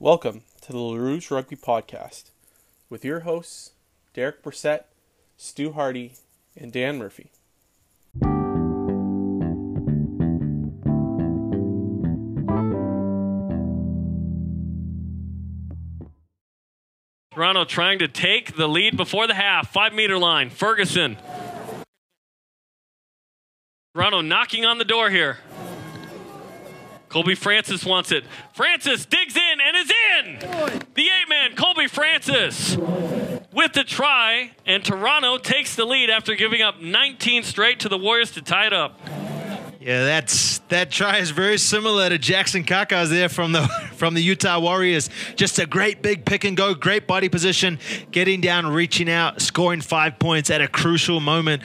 Welcome to the LaRouge Rugby Podcast with your hosts, Derek Brissett, Stu Hardy, and Dan Murphy. Toronto trying to take the lead before the half. Five meter line. Ferguson. Toronto knocking on the door here. Colby Francis wants it. Francis digs in and is in. The eight man, Colby Francis, with the try, and Toronto takes the lead after giving up 19 straight to the Warriors to tie it up. Yeah, that's that try is very similar to Jackson Kakas there from the from the Utah Warriors. Just a great big pick and go, great body position, getting down, reaching out, scoring five points at a crucial moment.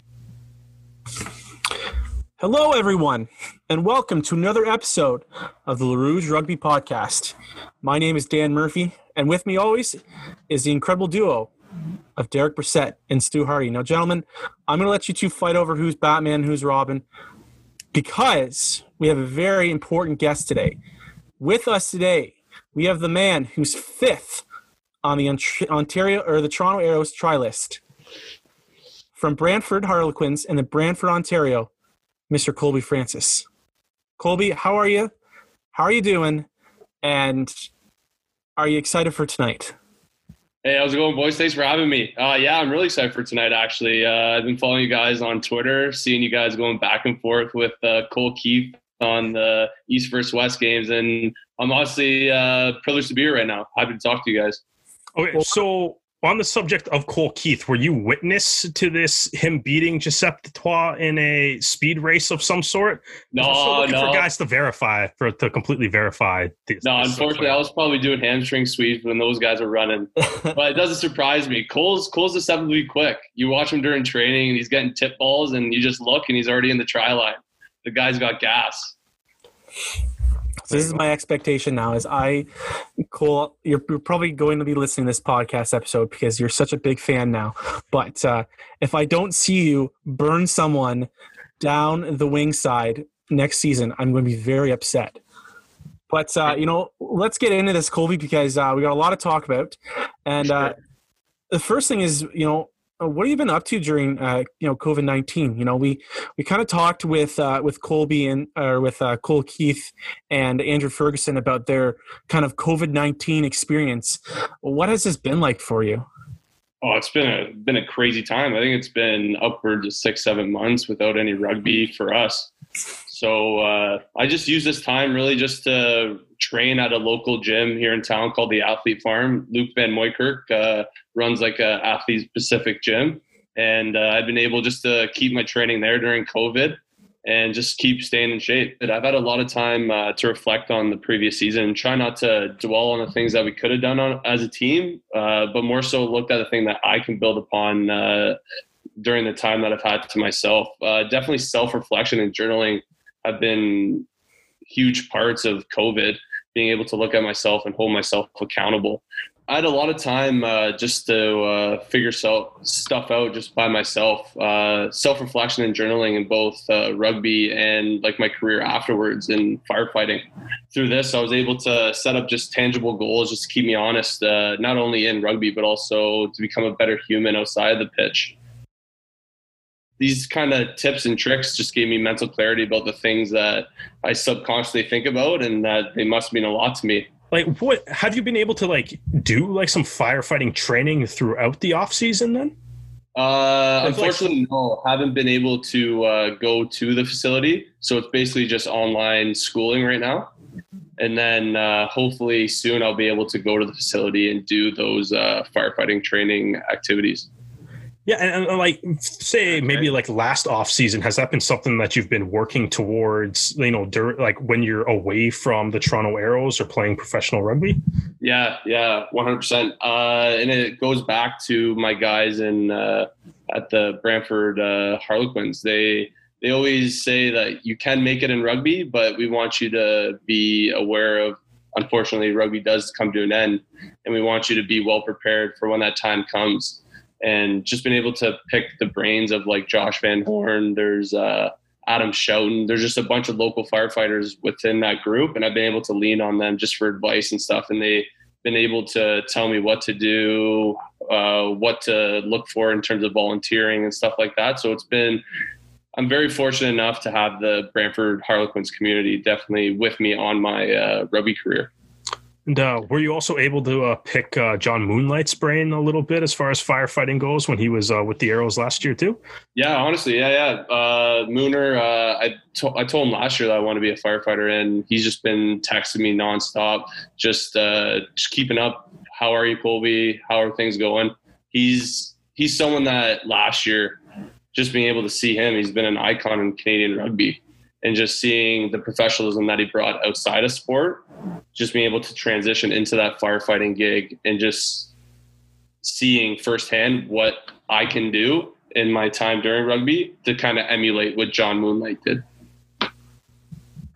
Hello, everyone, and welcome to another episode of the LaRouge Rugby Podcast. My name is Dan Murphy, and with me always is the incredible duo of Derek Brissett and Stu Hardy. Now, gentlemen, I'm going to let you two fight over who's Batman, who's Robin, because we have a very important guest today. With us today, we have the man who's fifth on the Ontario or the Toronto Arrows try list from Brantford Harlequins in the Brantford, Ontario. Mr. Colby Francis. Colby, how are you? How are you doing? And are you excited for tonight? Hey, how's it going, boys? Thanks for having me. Uh, yeah, I'm really excited for tonight, actually. Uh, I've been following you guys on Twitter, seeing you guys going back and forth with uh, Cole Keith on the East versus West games, and I'm honestly uh, privileged to be here right now. Happy to talk to you guys. Okay, so on the subject of Cole Keith, were you witness to this him beating Giuseppe Toit in a speed race of some sort? No, I'm still looking no. for guys to verify for to completely verify. No, unfortunately, I was probably doing hamstring sweeps when those guys were running. but it doesn't surprise me. Cole's Cole's deceptively quick. You watch him during training, and he's getting tip balls, and you just look, and he's already in the try line. The guy's got gas. So this is my expectation now. Is I, Cole, you're, you're probably going to be listening to this podcast episode because you're such a big fan now. But uh, if I don't see you burn someone down the wing side next season, I'm going to be very upset. But uh, you know, let's get into this, Colby, because uh, we got a lot to talk about. And uh, the first thing is, you know, what have you been up to during uh, you know COVID nineteen? You know, we we kind of talked with uh, with Colby and or with uh, Cole Keith and Andrew Ferguson about their kind of COVID nineteen experience. What has this been like for you? Oh, it's been a been a crazy time. I think it's been upwards of six, seven months without any rugby for us. So uh, I just use this time really just to train at a local gym here in town called the Athlete Farm. Luke Van Moykirk uh, runs like a athlete specific gym, and uh, I've been able just to keep my training there during COVID and just keep staying in shape. But I've had a lot of time uh, to reflect on the previous season, try not to dwell on the things that we could have done on, as a team, uh, but more so looked at the thing that I can build upon uh, during the time that I've had to myself. Uh, definitely self reflection and journaling have been huge parts of COVID, being able to look at myself and hold myself accountable. I had a lot of time uh, just to uh, figure so- stuff out just by myself, uh, self reflection and journaling in both uh, rugby and like my career afterwards in firefighting. Through this, I was able to set up just tangible goals just to keep me honest, uh, not only in rugby, but also to become a better human outside of the pitch these kind of tips and tricks just gave me mental clarity about the things that I subconsciously think about and that they must mean a lot to me. Like, what have you been able to like do like some firefighting training throughout the off season then? Uh, It's like- unfortunately, no, haven't been able to uh, go to the facility. So it's basically just online schooling right now. And then uh, hopefully soon I'll be able to go to the facility and do those uh, firefighting training activities. Yeah, and, and like say maybe like last off season, has that been something that you've been working towards? You know, dur- like when you're away from the Toronto Arrows or playing professional rugby. Yeah, yeah, one hundred percent. And it goes back to my guys in uh, at the Brantford uh, Harlequins. They they always say that you can make it in rugby, but we want you to be aware of. Unfortunately, rugby does come to an end, and we want you to be well prepared for when that time comes. And just been able to pick the brains of like Josh Van Horn. There's uh, Adam Shoughton. There's just a bunch of local firefighters within that group, and I've been able to lean on them just for advice and stuff. And they've been able to tell me what to do, uh, what to look for in terms of volunteering and stuff like that. So it's been, I'm very fortunate enough to have the Brantford Harlequins community definitely with me on my uh, rugby career. And uh, were you also able to uh, pick uh, John Moonlight's brain a little bit as far as firefighting goes when he was uh, with the Arrows last year too? Yeah, honestly, yeah, yeah. Uh, Mooner, uh, I, to- I told him last year that I want to be a firefighter, and he's just been texting me nonstop, just just keeping up. How are you, Colby? How are things going? He's he's someone that last year, just being able to see him, he's been an icon in Canadian rugby and just seeing the professionalism that he brought outside of sport, just being able to transition into that firefighting gig and just seeing firsthand what I can do in my time during rugby to kind of emulate what John Moonlight did.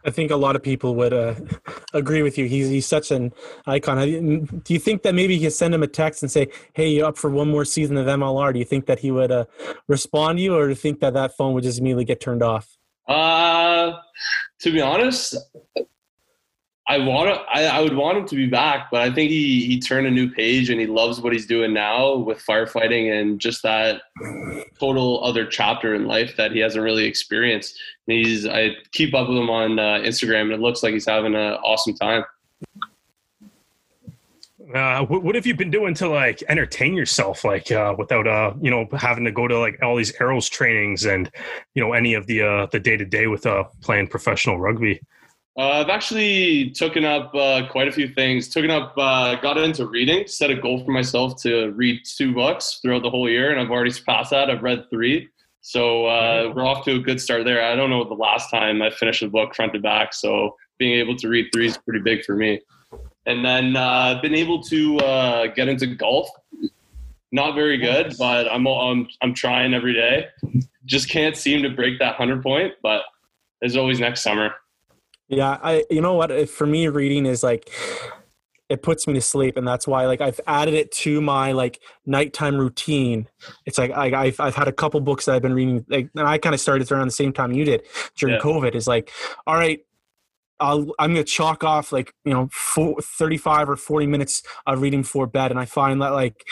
I think a lot of people would uh, agree with you. He's he's such an icon. Do you think that maybe you send him a text and say, "Hey, you up for one more season of MLR?" Do you think that he would uh, respond to you, or do you think that that phone would just immediately get turned off? Uh, to be honest, I want to. I, I, would want him to be back, but I think he he turned a new page and he loves what he's doing now with firefighting and just that total other chapter in life that he hasn't really experienced. And he's I keep up with him on uh, Instagram and it looks like he's having an awesome time. Uh, what, what, have you been doing to like entertain yourself, like uh, without uh, you know having to go to like all these arrows trainings and you know any of the uh, the day to day with uh, playing professional rugby? Uh, I've actually taken up uh, quite a few things. Taken up, uh, got into reading. Set a goal for myself to read two books throughout the whole year, and I've already surpassed that. I've read three, so uh, we're off to a good start there. I don't know the last time I finished a book front to back, so being able to read three is pretty big for me. And then I've uh, been able to uh, get into golf. Not very good, but I'm I'm I'm trying every day. Just can't seem to break that hundred point, but there's always next summer. Yeah, I you know what for me reading is like it puts me to sleep and that's why like I've added it to my like nighttime routine. It's like I have I've had a couple books that I've been reading like and I kind of started around the same time you did during yeah. COVID is like all right I'll, I'm going to chalk off like, you know, 35 or 40 minutes of reading for bed. And I find that like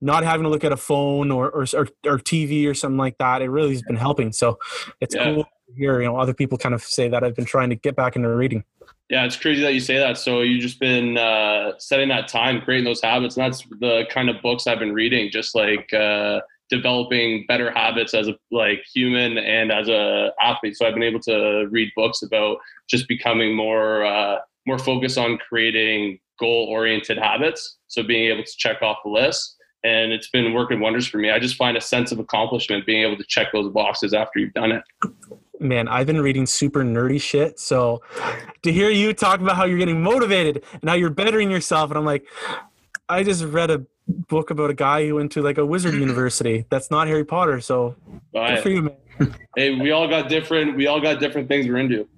not having to look at a phone or, or, or, or TV or something like that, it really has been helping. So it's yeah. cool hear you know other people kind of say that I've been trying to get back into reading. Yeah, it's crazy that you say that. So you've just been uh, setting that time, creating those habits, and that's the kind of books I've been reading. Just like uh, developing better habits as a like human and as a athlete. So I've been able to read books about just becoming more uh, more focused on creating goal oriented habits. So being able to check off the list and it's been working wonders for me. I just find a sense of accomplishment being able to check those boxes after you've done it. Man, I've been reading super nerdy shit. So to hear you talk about how you're getting motivated and how you're bettering yourself, and I'm like, I just read a book about a guy who went to like a wizard university. That's not Harry Potter. So good for you, man. hey, we all got different. We all got different things we're into.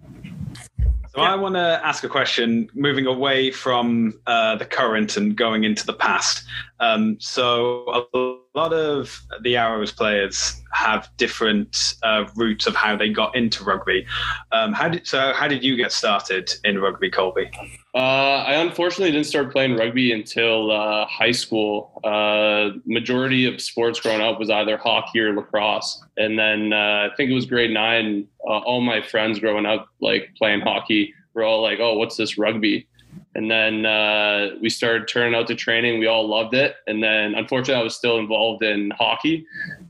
So yeah. I want to ask a question, moving away from uh, the current and going into the past. Um, so a lot of the Arrows players have different uh, routes of how they got into rugby. Um, how did so? How did you get started in rugby, Colby? Uh, I unfortunately didn't start playing rugby until uh, high school. Uh, majority of sports growing up was either hockey or lacrosse, and then uh, I think it was grade nine. Uh, all my friends growing up, like playing hockey, were all like, "Oh, what's this rugby?" And then uh, we started turning out to training. We all loved it. And then, unfortunately, I was still involved in hockey.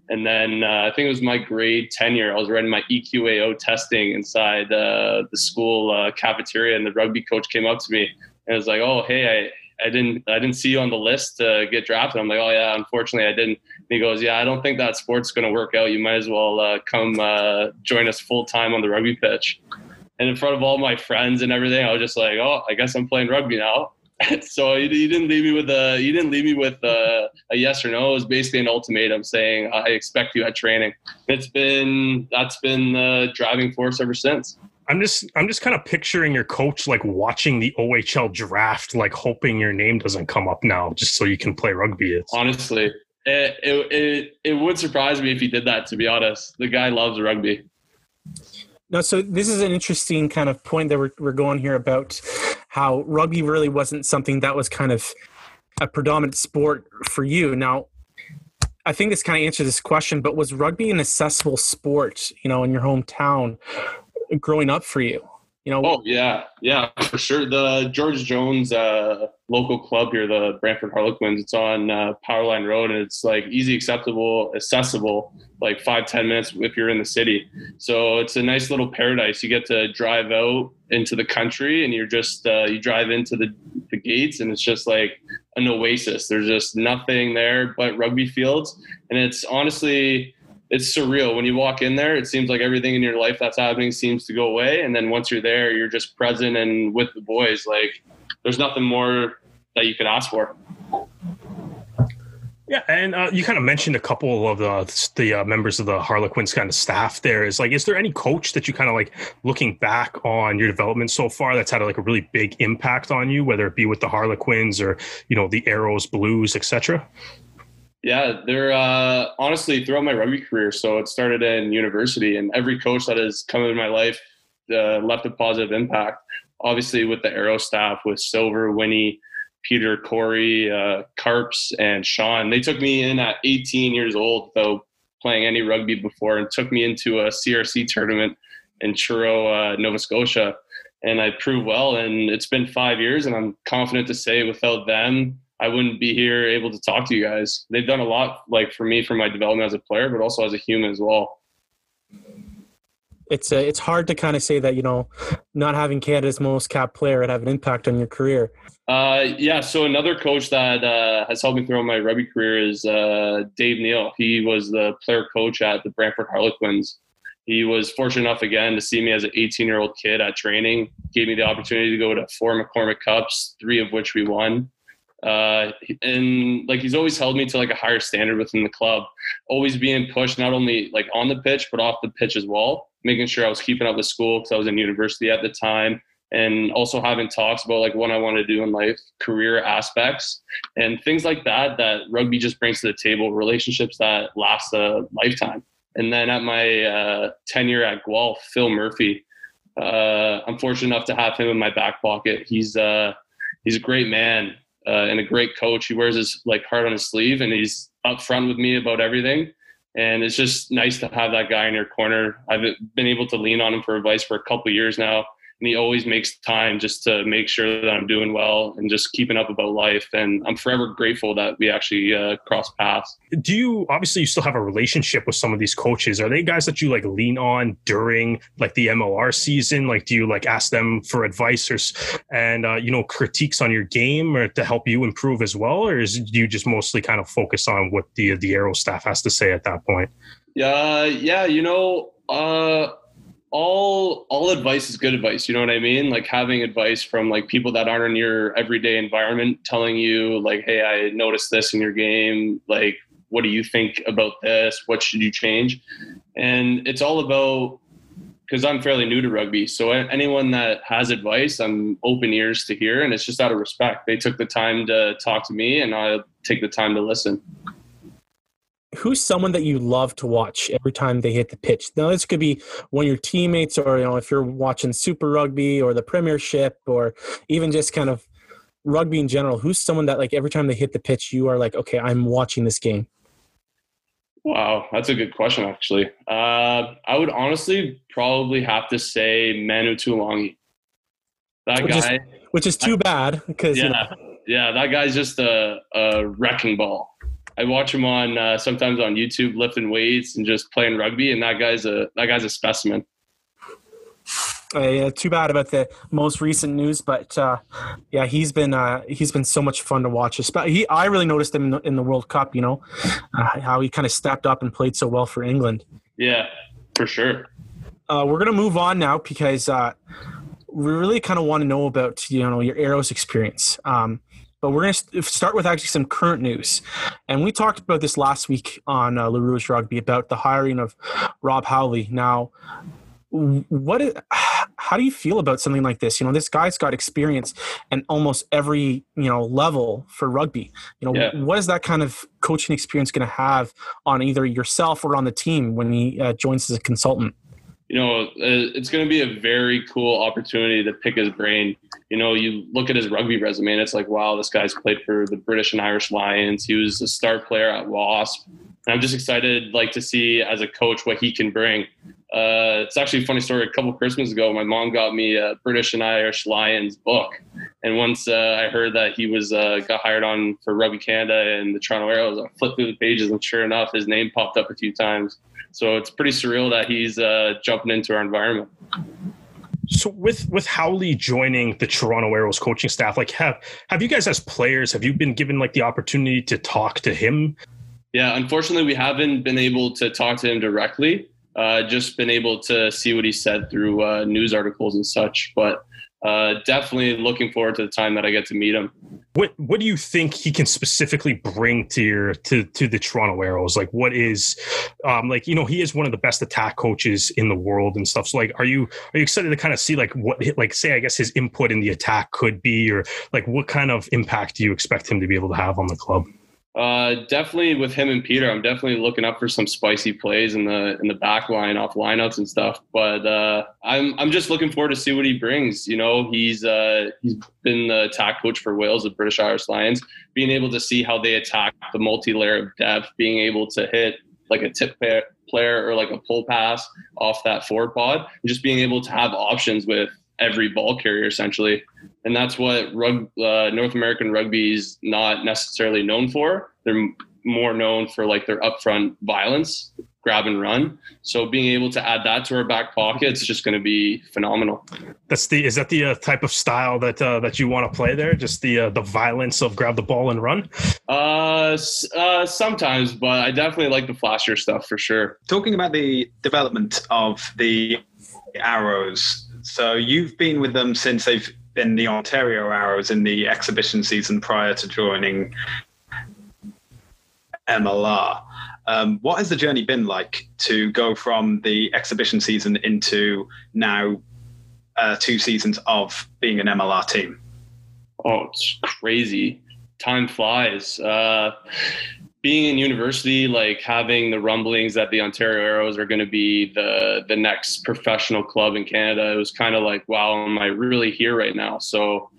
And then uh, I think it was my grade 10 year. I was writing my EQAO testing inside uh, the school uh, cafeteria, and the rugby coach came up to me and was like, "Oh, hey, I, I didn't I didn't see you on the list to get drafted." I'm like, "Oh yeah, unfortunately, I didn't." And he goes, "Yeah, I don't think that sport's going to work out. You might as well uh, come uh, join us full time on the rugby pitch." And in front of all my friends and everything, I was just like, "Oh, I guess I'm playing rugby now." so you, didn't leave me with a you didn't leave me with a, a, yes or no. It was basically an ultimatum saying I expect you at training. It's been that's been the driving force ever since. I'm just I'm just kind of picturing your coach like watching the OHL draft, like hoping your name doesn't come up now, just so you can play rugby. It's- Honestly, it, it it it would surprise me if he did that. To be honest, the guy loves rugby. No, so this is an interesting kind of point that we're we're going here about how rugby really wasn't something that was kind of a predominant sport for you. Now, I think this kind of answers this question, but was rugby an accessible sport, you know, in your hometown growing up for you? You know, Oh yeah, yeah, for sure. The George Jones uh, local club here, the Brantford Harlequins, it's on uh, Powerline Road, and it's like easy, acceptable, accessible, like five ten minutes if you're in the city. So it's a nice little paradise. You get to drive out into the country, and you're just uh, you drive into the the gates, and it's just like an oasis. There's just nothing there but rugby fields, and it's honestly it's surreal when you walk in there it seems like everything in your life that's happening seems to go away and then once you're there you're just present and with the boys like there's nothing more that you could ask for Yeah, and uh, you kind of mentioned a couple of the the uh, members of the Harlequins kind of staff. There is like, is there any coach that you kind of like looking back on your development so far that's had like a really big impact on you, whether it be with the Harlequins or you know the Arrows, Blues, etc. yeah they're uh, honestly throughout my rugby career so it started in university and every coach that has come into my life uh, left a positive impact. Obviously with the arrow staff with silver winnie peter corey uh, carps and sean they took me in at 18 years old though playing any rugby before and took me into a crc tournament in Truro, uh, nova scotia and i proved well and it's been five years and i'm confident to say without them I wouldn't be here able to talk to you guys. They've done a lot, like for me, for my development as a player, but also as a human as well. it's uh, it's hard to kind of say that you know not having Canada's most capped player would have an impact on your career. Uh, yeah. So another coach that uh, has helped me throughout my rugby career is uh, Dave Neal. He was the player coach at the Brantford Harlequins. He was fortunate enough again to see me as an 18 year old kid at training. Gave me the opportunity to go to four McCormick Cups, three of which we won. Uh, and like he's always held me to like a higher standard within the club, always being pushed not only like on the pitch but off the pitch as well. Making sure I was keeping up with school because I was in university at the time, and also having talks about like what I want to do in life, career aspects, and things like that. That rugby just brings to the table, relationships that last a lifetime. And then at my uh, tenure at Guelph, Phil Murphy, uh, I'm fortunate enough to have him in my back pocket. He's uh, he's a great man uh, and a great coach. He wears his like heart on his sleeve, and he's upfront with me about everything. And it's just nice to have that guy in your corner. I've been able to lean on him for advice for a couple years now, and he always makes time just to make sure that I'm doing well and just keeping up about life. And I'm forever grateful that we actually uh, cross paths. Do you obviously you still have a relationship with some of these coaches? Are they guys that you like lean on during like the MLR season? Like, do you like ask them for advice or and uh, you know critiques on your game or to help you improve as well, or is do you just mostly kind of focus on what the the Arrow staff has to say at that point? Yeah, yeah, you know, uh, all all advice is good advice. You know what I mean? Like having advice from like people that aren't in your everyday environment, telling you like, "Hey, I noticed this in your game. Like, what do you think about this? What should you change?" And it's all about because I'm fairly new to rugby. So anyone that has advice, I'm open ears to hear, and it's just out of respect. They took the time to talk to me, and I take the time to listen. Who's someone that you love to watch every time they hit the pitch? Now, this could be one of your teammates, or you know, if you're watching Super Rugby or the Premiership, or even just kind of rugby in general. Who's someone that like every time they hit the pitch, you are like, okay, I'm watching this game. Wow, that's a good question, actually. Uh, I would honestly probably have to say Manu Tuilagi. That Which is- guy, Which is too bad because you know, yeah, yeah, that guy's just a, a wrecking ball. I watch him on uh, sometimes on YouTube lifting weights and just playing rugby, and that guy's a that guy's a specimen. Uh, too bad about the most recent news, but uh, yeah, he's been uh, he's been so much fun to watch. He, I really noticed him in the, in the World Cup. You know, uh, how he kind of stepped up and played so well for England. Yeah, for sure. Uh, we're gonna move on now because uh, we really kind of want to know about you know your Arrows experience. Um, but we're gonna start with actually some current news, and we talked about this last week on uh, Le Rouge Rugby about the hiring of Rob Howley. Now, what is, how do you feel about something like this you know this guy's got experience in almost every you know level for rugby you know Yeah. what is that kind of coaching experience going to have on either yourself or on the team when he uh, joins as a consultant you know, uh, it's going to be a very cool opportunity to pick his brain. You know, you look at his rugby resume and it's like, wow, this guy's played for the British and Irish Lions. He was a star player at Wasp. And I'm just excited, like, to see as a coach what he can bring. Uh, it's actually a funny story. A couple Christmas ago, my mom got me a British and Irish Lions book, and once uh, I heard that he was uh, got hired on for Rugby Canada and the Toronto Arrows, I flipped through the pages, and sure enough, his name popped up a few times. So it's pretty surreal that he's uh, jumping into our environment. So with with Howley joining the Toronto Arrows coaching staff, like have have you guys as players have you been given like the opportunity to talk to him? Yeah, unfortunately, we haven't been able to talk to him directly uh, just been able to see what he said through uh, news articles and such. But uh, definitely looking forward to the time that I get to meet him. What What do you think he can specifically bring to your to to the Toronto Arrows? Like, what is, um, like you know, he is one of the best attack coaches in the world and stuff. So, like, are you are you excited to kind of see like what like say I guess his input in the attack could be, or like what kind of impact do you expect him to be able to have on the club? Uh, definitely with him and Peter, I'm definitely looking up for some spicy plays in the in the back line off lineouts and stuff. But uh, I'm I'm just looking forward to see what he brings. You know, he's uh, he's been the attack coach for Wales, the British Irish Lions. Being able to see how they attack the multi-layer of depth, being able to hit like a tip player or like a pull pass off that forward pod, and just being able to have options with every ball carrier essentially and that's what rug, uh, North American rugby is not necessarily known for. They're more known for like their upfront violence, grab and run. So being able to add that to our back pocket is just going to be phenomenal. That's the is that the uh, type of style that uh, that you want to play there? Just the uh, the violence of grab the ball and run. Uh, uh, sometimes, but I definitely like the flashier stuff for sure. Talking about the development of the arrows. So you've been with them since they've in the Ontario Arrows in the exhibition season prior to joining MLR. Um, what has the journey been like to go from the exhibition season into now uh, two seasons of being an MLR team? Oh, it's crazy. Time flies. Uh, being in university, like having the rumblings that the Ontario Arrows are going to be the the next professional club in Canada, it was kind of like, wow, am I really here right now? So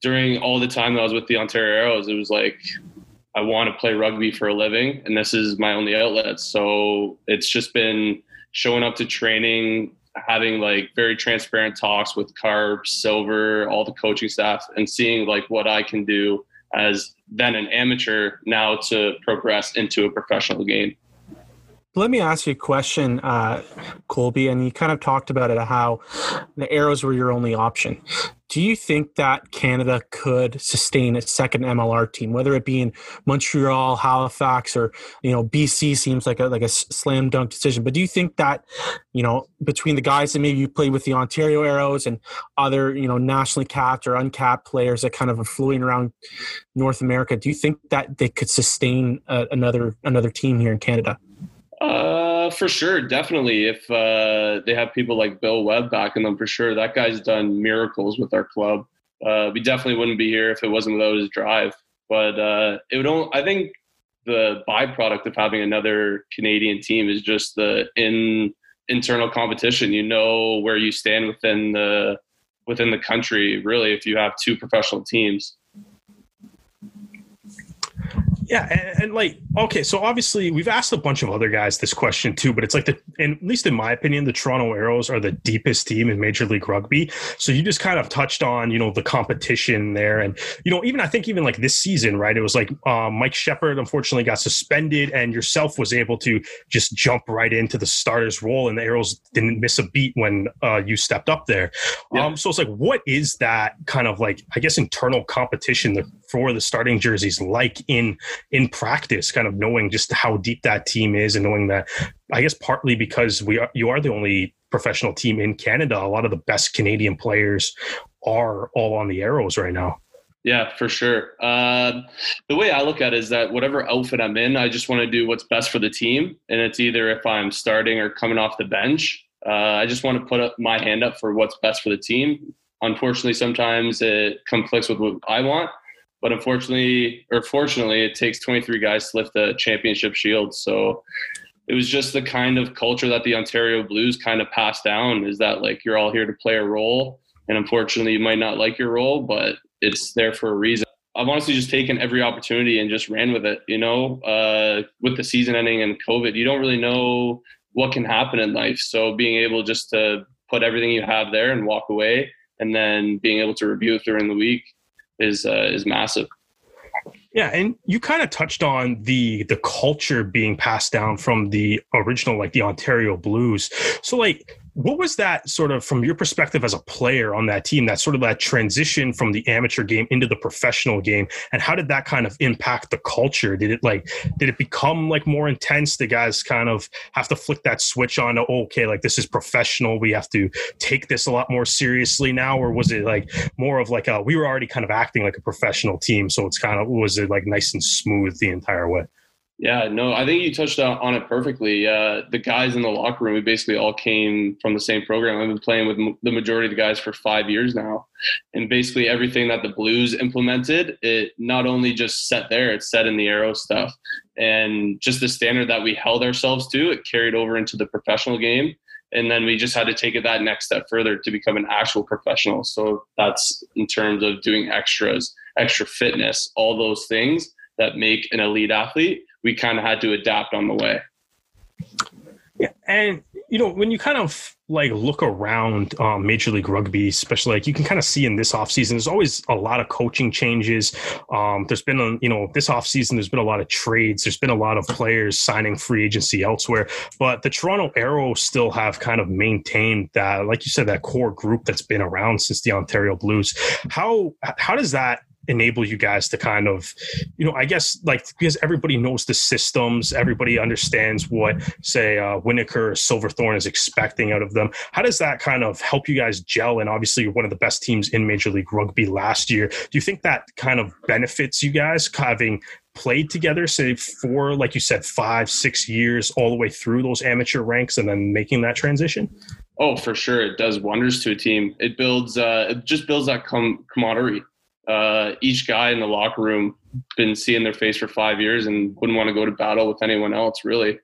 during all the time that I was with the Ontario Arrows, it was like I want to play rugby for a living, and this is my only outlet. So it's just been showing up to training, having like very transparent talks with Carp, Silver, all the coaching staff, and seeing like what I can do as then an amateur now to progress into a professional game. Let me ask you a question, uh, Colby. And you kind of talked about it, how the arrows were your only option. Do you think that Canada could sustain a second MLR team, whether it be in Montreal, Halifax, or you know BC? Seems like a like a slam dunk decision. But do you think that you know between the guys that maybe you played with the Ontario Arrows and other you know nationally capped or uncapped players that kind of are fluting around North America, do you think that they could sustain uh, another another team here in Canada? Uh, for sure, definitely. If uh, they have people like Bill Webb backing them, for sure, that guy's done miracles with our club. Uh, we definitely wouldn't be here if it wasn't without his drive. But uh, it would. Only, I think the byproduct of having another Canadian team is just the in internal competition. You know where you stand within the within the country. Really, if you have two professional teams. Yeah, and, and, like okay, so obviously we've asked a bunch of other guys this question too, but it's like the and at least in my opinion, the Toronto Arrows are the deepest team in Major League Rugby. So you just kind of touched on you know the competition there, and you know even I think even like this season, right? It was like um, Mike Sheppard unfortunately got suspended, and yourself was able to just jump right into the starter's role, and the Arrows didn't miss a beat when uh, you stepped up there. Yeah. Um, so it's like, what is that kind of like I guess internal competition for the starting jerseys like in in practice, kind of knowing just how deep that team is and knowing that, I guess partly because we are, you are the only professional team in Canada. A lot of the best Canadian players are all on the arrows right now. Yeah, for sure. Uh, the way I look at it is that whatever outfit I'm in, I just want to do what's best for the team. And it's either if I'm starting or coming off the bench, uh, I just want to put up my hand up for what's best for the team. Unfortunately, sometimes it conflicts with what I want. But unfortunately, or fortunately, it takes 23 guys to lift the championship shield. So it was just the kind of culture that the Ontario Blues kind of passed down is that like you're all here to play a role. And unfortunately, you might not like your role, but it's there for a reason. I've honestly just taken every opportunity and just ran with it. You know, uh, with the season ending and COVID, you don't really know what can happen in life. So being able just to put everything you have there and walk away, and then being able to review it during the week is uh, is massive. Yeah, and you kind of touched on the the culture being passed down from the original, like the Ontario Blues. So, like, what was that sort of from your perspective as a player on that team that sort of that transition from the amateur game into the professional game? And how did that kind of impact the culture? Did it like did it become like more intense? The guys kind of have to flick that switch on to oh, okay like this is professional. We have to take this a lot more seriously now. Or was it like more of like a we were already kind of acting like a professional team. So it's kind of was it like nice and smooth the entire way yeah, no, I think you touched on it perfectly. Uh, the guys in the locker room, we basically all came from the same program. I've been playing with the majority of the guys for five years now, and basically everything that the Blues implemented, it not only just set there, it's set in the Arrow stuff, and just the standard that we held ourselves to, it carried over into the professional game, and then we just had to take it that next step further to become an actual professional. So that's in terms of doing extras, extra fitness, all those things that make an elite athlete we kind of had to adapt on the way. Yeah, and you know when you kind of like look around um, Major League Rugby, especially like you can kind of see in this offseason, there's always a lot of coaching changes. Um, there's been a, you know this offseason, there's been a lot of trades. There's been a lot of players signing free agency elsewhere, but the Toronto Arrow still have kind of maintained that, like you said, that core group that's been around since the Ontario Blues. How how does that enable you guys to kind of you know i guess like because everybody knows the systems everybody understands what say uh Winokur or silverthorne is expecting out of them. How does that kind of help you guys gel? And obviously you're one of the best teams in major league rugby last year. Do you think that kind of benefits you guys having played together say for like you said five six years all the way through those amateur ranks and then making that transition? Oh for sure. It does wonders to a team. It builds uh it just builds that com- camaraderie uh, each guy in the locker room been seeing their face for five years and wouldn't want to go to battle with anyone else really.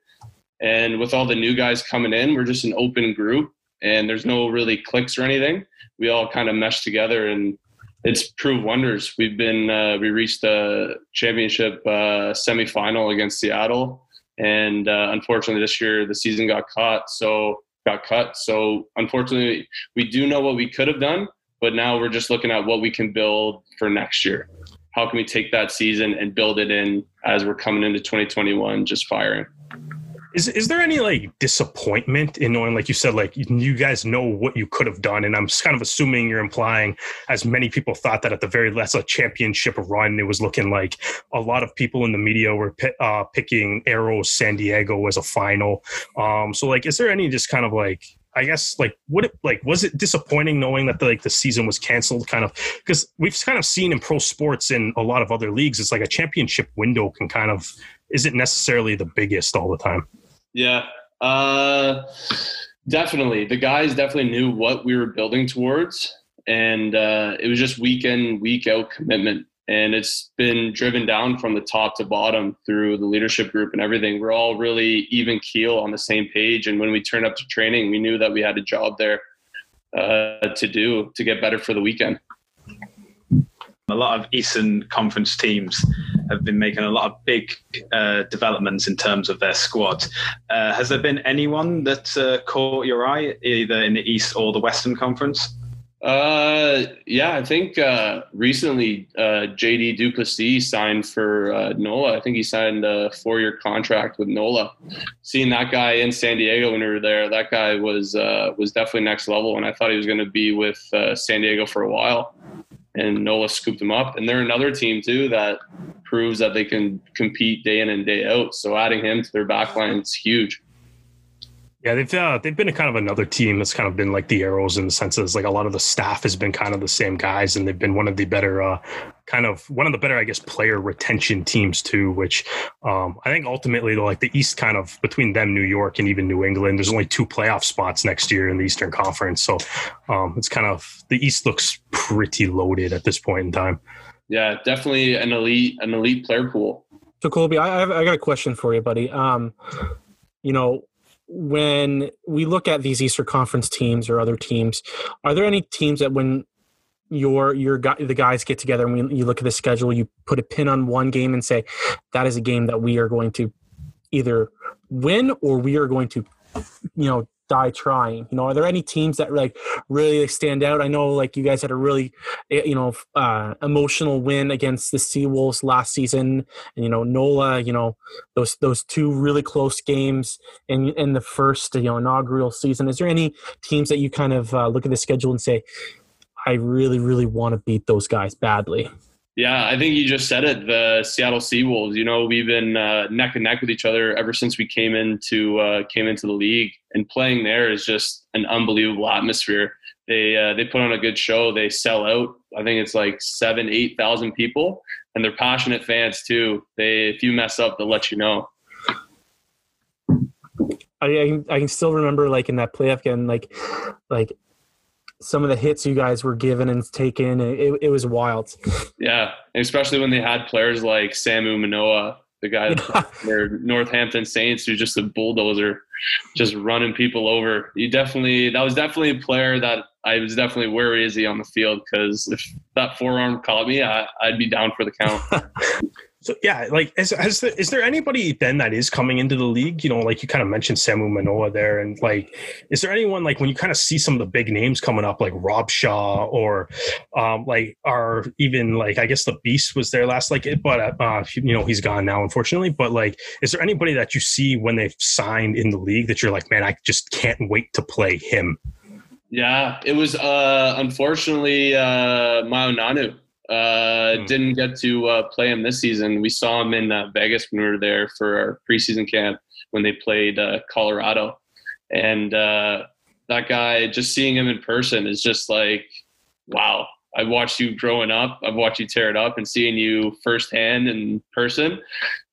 And with all the new guys coming in, we're just an open group and there's no really clicks or anything. We all kind of mesh together and it's proved wonders. We've been uh, we reached the championship uh, semifinal against Seattle, and uh, unfortunately this year the season got caught. So got cut. So unfortunately, we do know what we could have done, but now we're just looking at what we can build for next year. How can we take that season and build it in as we're coming into 2021 just firing? Is is there any like disappointment in knowing, like you said, like you guys know what you could have done, and I'm kind of assuming you're implying, as many people thought that at the very last a championship run, it was looking like a lot of people in the media were uh, picking Arrow San Diego as a final. Um, so like, is there any just kind of like I guess like what it like was it disappointing knowing that the, like the season was canceled kind of because we've kind of seen in pro sports in a lot of other leagues it's like a championship window can kind of isn't necessarily the biggest all the time. Yeah. Uh definitely. The guys definitely knew what we were building towards and uh it was just week in week out commitment and it's been driven down from the top to bottom through the leadership group and everything. We're all really even keel on the same page, and when we turned up to training, we knew that we had a job there uh, to do to get better for the weekend. A lot of Eastern Conference teams have been making a lot of big uh, developments in terms of their squad. Uh, has there been anyone that uh, caught your eye, either in the East or the Western Conference? Uh, yeah, I think uh, recently uh, JP du Plessis signed for uh, NOLA. I think he signed a four-year contract with NOLA. Seeing that guy in San Diego when we were there, that guy was uh, was definitely next level, and I thought he was going to be with uh, San Diego for a while. And NOLA scooped him up, and they're another team too that proves that they can compete day in and day out. So adding him to their backline is huge. Yeah, they've uh, they've been a kind of another team that's kind of been like the arrows in the sense that like a lot of the staff has been kind of the same guys, and they've been one of the better uh, kind of one of the better, I guess, player retention teams too. Which um, I think ultimately, like the East, kind of between them, New York, and even New England, there's only two playoff spots next year in the Eastern Conference, so um, it's kind of the East looks pretty loaded at this point in time. Yeah, definitely an elite an elite player pool. So Colby, I, I got a question for you, buddy. Um, you know, when we look at these Easter Conference teams or other teams, are there any teams that when your your the guys get together and we, you look at the schedule, you put a pin on one game and say that is a game that we are going to either win or we are going to, you know, die trying. You know, are there any teams that like really stand out? I know like you guys had a really eh, you know uh, emotional win against the Seawolves last season, and you know Nola, you know those those two really close games in in the first you know inaugural season. Is there any teams that you kind of uh, look at the schedule and say, I really really want to beat those guys badly? Yeah, I think you just said it. The Seattle Seawolves. You know, we've been uh, neck and neck with each other ever since we came into uh, came into the league, and playing there is just an unbelievable atmosphere. They uh, they put on a good show. They sell out. I think it's like seven, eight thousand people, and they're passionate fans too. They if you mess up, they'll let you know. I, I can, I can still remember like in that playoff game, like like some of the hits you guys were given and taken. It, it was wild. Yeah, especially when they had players like Samu Manoa, the guy their Northampton Saints, who's just a bulldozer, just running people over. You definitely that was definitely a player that I was definitely where is he on the field because if that forearm caught me, I, I'd be down for the count. So yeah, like is, has there, is there anybody then that is coming into the league? You know, like you kind of mentioned Samu Manoa there, and like, is there anyone like when you kind of see some of the big names coming up, like Rob Shaw or um, like are even like I guess the Beast was there last, like, but uh, you know he's gone now, unfortunately. But like, is there anybody that you see when they've signed in the league that you're like, man, I just can't wait to play him? Yeah, it was uh, unfortunately uh, Ma'a Nonu uh, mm. Didn't get to uh, play him this season. We saw him in uh, Vegas when we were there for our preseason camp when they played uh, Colorado, and uh, that guy, just seeing him in person is just like, wow. I watched you growing up. I've watched you tear it up, and seeing you firsthand in person,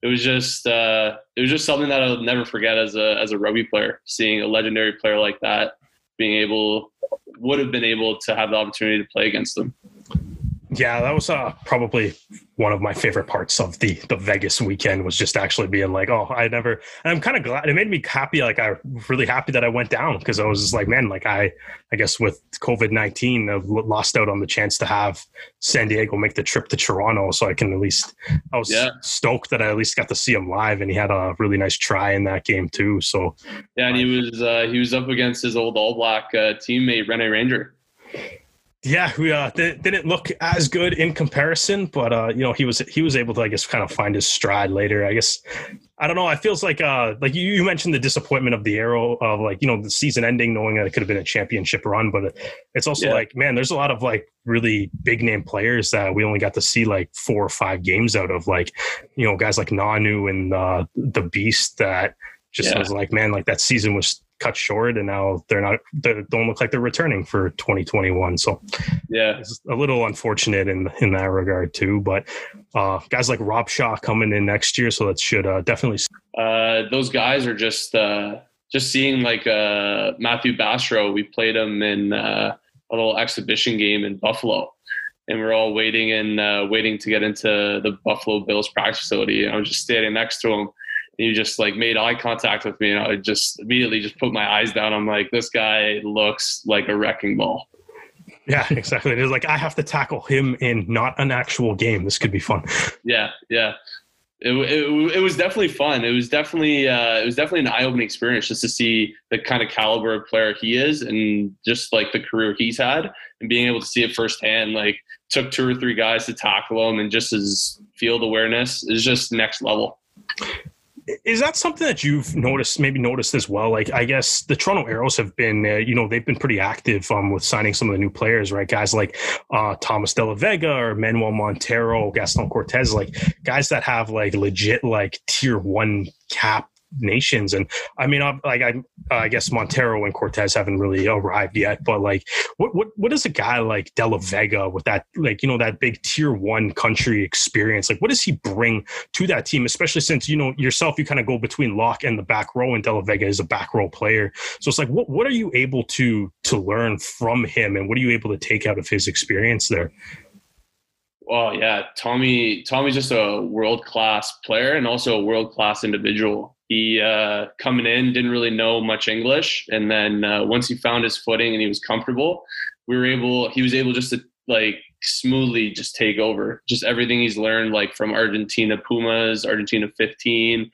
it was just uh, it was just something that I'll never forget as a as a rugby player. Seeing a legendary player like that, being able would have been able to have the opportunity to play against them. Yeah, that was uh, probably one of my favorite parts of the the Vegas weekend was just actually being like, oh, I never. And I'm kind of glad it made me happy. Like I really happy that I went down because I was just like, man, like I I guess with COVID nineteen, I lost out on the chance to have San Diego make the trip to Toronto, so I can at least. I was yeah. stoked that I at least got to see him live, and he had a really nice try in that game too. So yeah, and he was uh, he was up against his old All Black uh, teammate Rene Ranger. Yeah, we uh, didn't look as good in comparison, but uh, you know he was he was able to I guess kind of find his stride later. I guess I don't know. It feels like uh like you, you mentioned the disappointment of the arrow of like you know the season ending, knowing that it could have been a championship run, but it's also yeah. like man, there's a lot of like really big name players that we only got to see like four or five games out of, like you know guys like Nonu and uh, the Beast that just yeah. was like man, like that season was cut short and now they're not they don't look like they're returning for 2021 so yeah. it's a little unfortunate in in that regard too but uh guys like rob shaw coming in next year. So that should uh, definitely uh those guys are just uh just seeing like uh matthew Bastareaud, we played him in uh, a little exhibition game in buffalo and we're all waiting and uh, waiting to get into the buffalo bills practice facility. And i was just standing next to him he just like made eye contact with me and I just immediately just put my eyes down. I'm like, this guy looks like a wrecking ball. Yeah, exactly. It is like I have to tackle him in not an actual game. This could be fun. Yeah, yeah. It, it, it was definitely fun. It was definitely uh, it was definitely an eye opening experience just to see the kind of caliber of player he is and just like the career he's had and being able to see it firsthand. Like took two or three guys to tackle him and just his field awareness is just next level is that something that you've noticed maybe noticed as well? Like i guess the toronto arrows have been uh, you know they've been pretty active um, with signing some of the new players right? Guys like uh, thomas de la vega or manuel montero gaston cortez like guys that have like legit like tier one cap nations. And I mean, I'm, like I, I guess Montero and Cortez haven't really arrived yet, but like, what what what is a guy like De La Vega with that like you know that big tier one country experience? Like, what does he bring to that team? Especially since you know yourself, you kind of go between lock and the back row, and De La Vega is a back row player. So it's like, what what are you able to to learn from him, and what are you able to take out of his experience there? Well, yeah, Tommy. Tommy's just a world class player and also a world class individual. He uh, coming in didn't really know much English, and then uh, once he found his footing and he was comfortable, we were able. He was able just to like smoothly just take over. Just everything he's learned, like from Argentina Pumas, Argentina 15.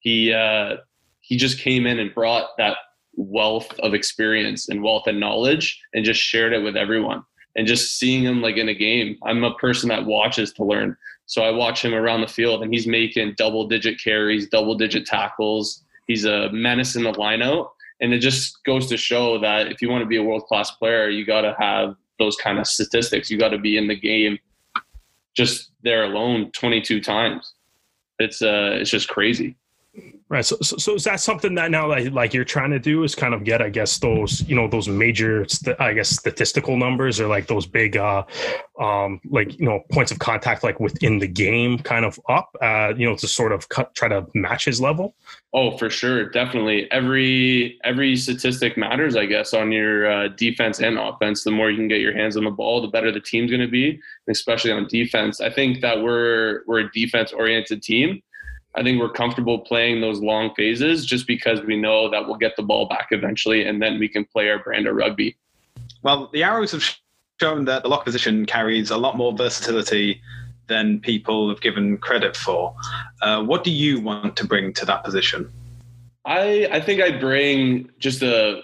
He uh, he just came in and brought that wealth of experience and wealth and knowledge, and just shared it with everyone. And just seeing him like in a game, I'm a person that watches to learn. So I watch him around the field, and he's making double digit carries, double digit tackles. He's a menace in the lineout. And it just goes to show that if you want to be a world class player, you got to have those kind of statistics. You got to be in the game just there alone 22 times. It's uh, it's just crazy. Right. So, so, so, is that something that now like, like you're trying to do is kind of get, I guess, those, you know, those major, st- I guess, statistical numbers or like those big, uh, um, like, you know, points of contact, like within the game kind of up, uh, you know, to sort of cut, try to match his level? Oh, for sure. Definitely. Every, every statistic matters, I guess, on your uh, defense and offense. The more you can get your hands on the ball, the better the team's going to be, especially on defense. I think that we're, we're a defense oriented team I think we're comfortable playing those long phases just because we know that we'll get the ball back eventually and then we can play our brand of rugby. Well, the Arrows have shown that the lock position carries a lot more versatility than people have given credit for. Uh, what do you want to bring to that position? I, I think I bring just a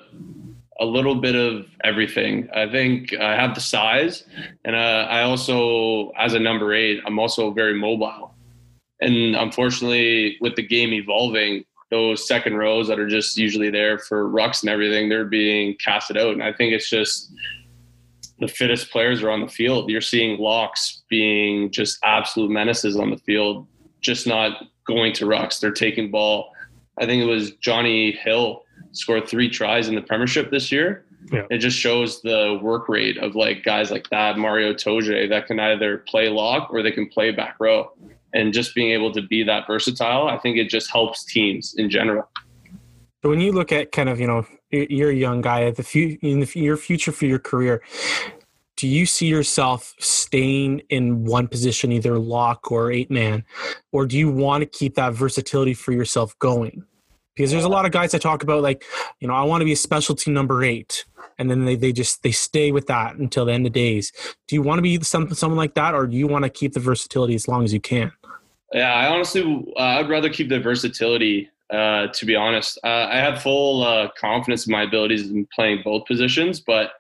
a little bit of everything. I think I have the size, and uh, I also, as a number eight, I'm also very mobile. And unfortunately, with the game evolving, those second rows that are just usually there for rucks and everything, they're being casted out. And I think it's just the fittest players are on the field. You're seeing locks being just absolute menaces on the field, just not going to rucks. They're taking ball. I think it was Jonny Hill scored three tries in the Premiership this year. Yeah. It just shows the work rate of like guys like that, Maro Itoje, that can either play lock or they can play back row and just being able to be that versatile, I think it just helps teams in general. So when you look at kind of you know you're a young guy at the few in the, your future for your career, do you see yourself staying in one position, either lock or eight man, or do you want to keep that versatility for yourself going? Because there's a lot of guys that talk about like, you know, I want to be a specialty number eight, and then they, they just they stay with that until the end of days. Do you want to be some someone like that, or do you want to keep the versatility as long as you can? Yeah, I honestly, uh, I'd rather keep the versatility. Uh, to be honest, uh, I have full uh, confidence in my abilities in playing both positions, but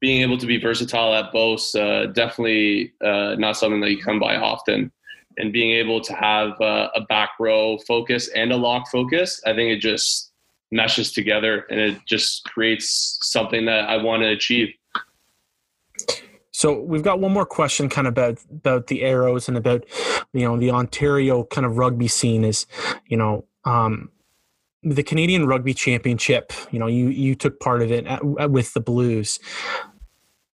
being able to be versatile at both uh, definitely uh, not something that you come by often. And being able to have a back row focus and a lock focus, I think it just meshes together and it just creates something that I want to achieve. So we've got one more question kind of about about the arrows and about you know the Ontario kind of rugby scene is you know um, the Canadian Rugby Championship. You know you you took part of it at, with the Blues.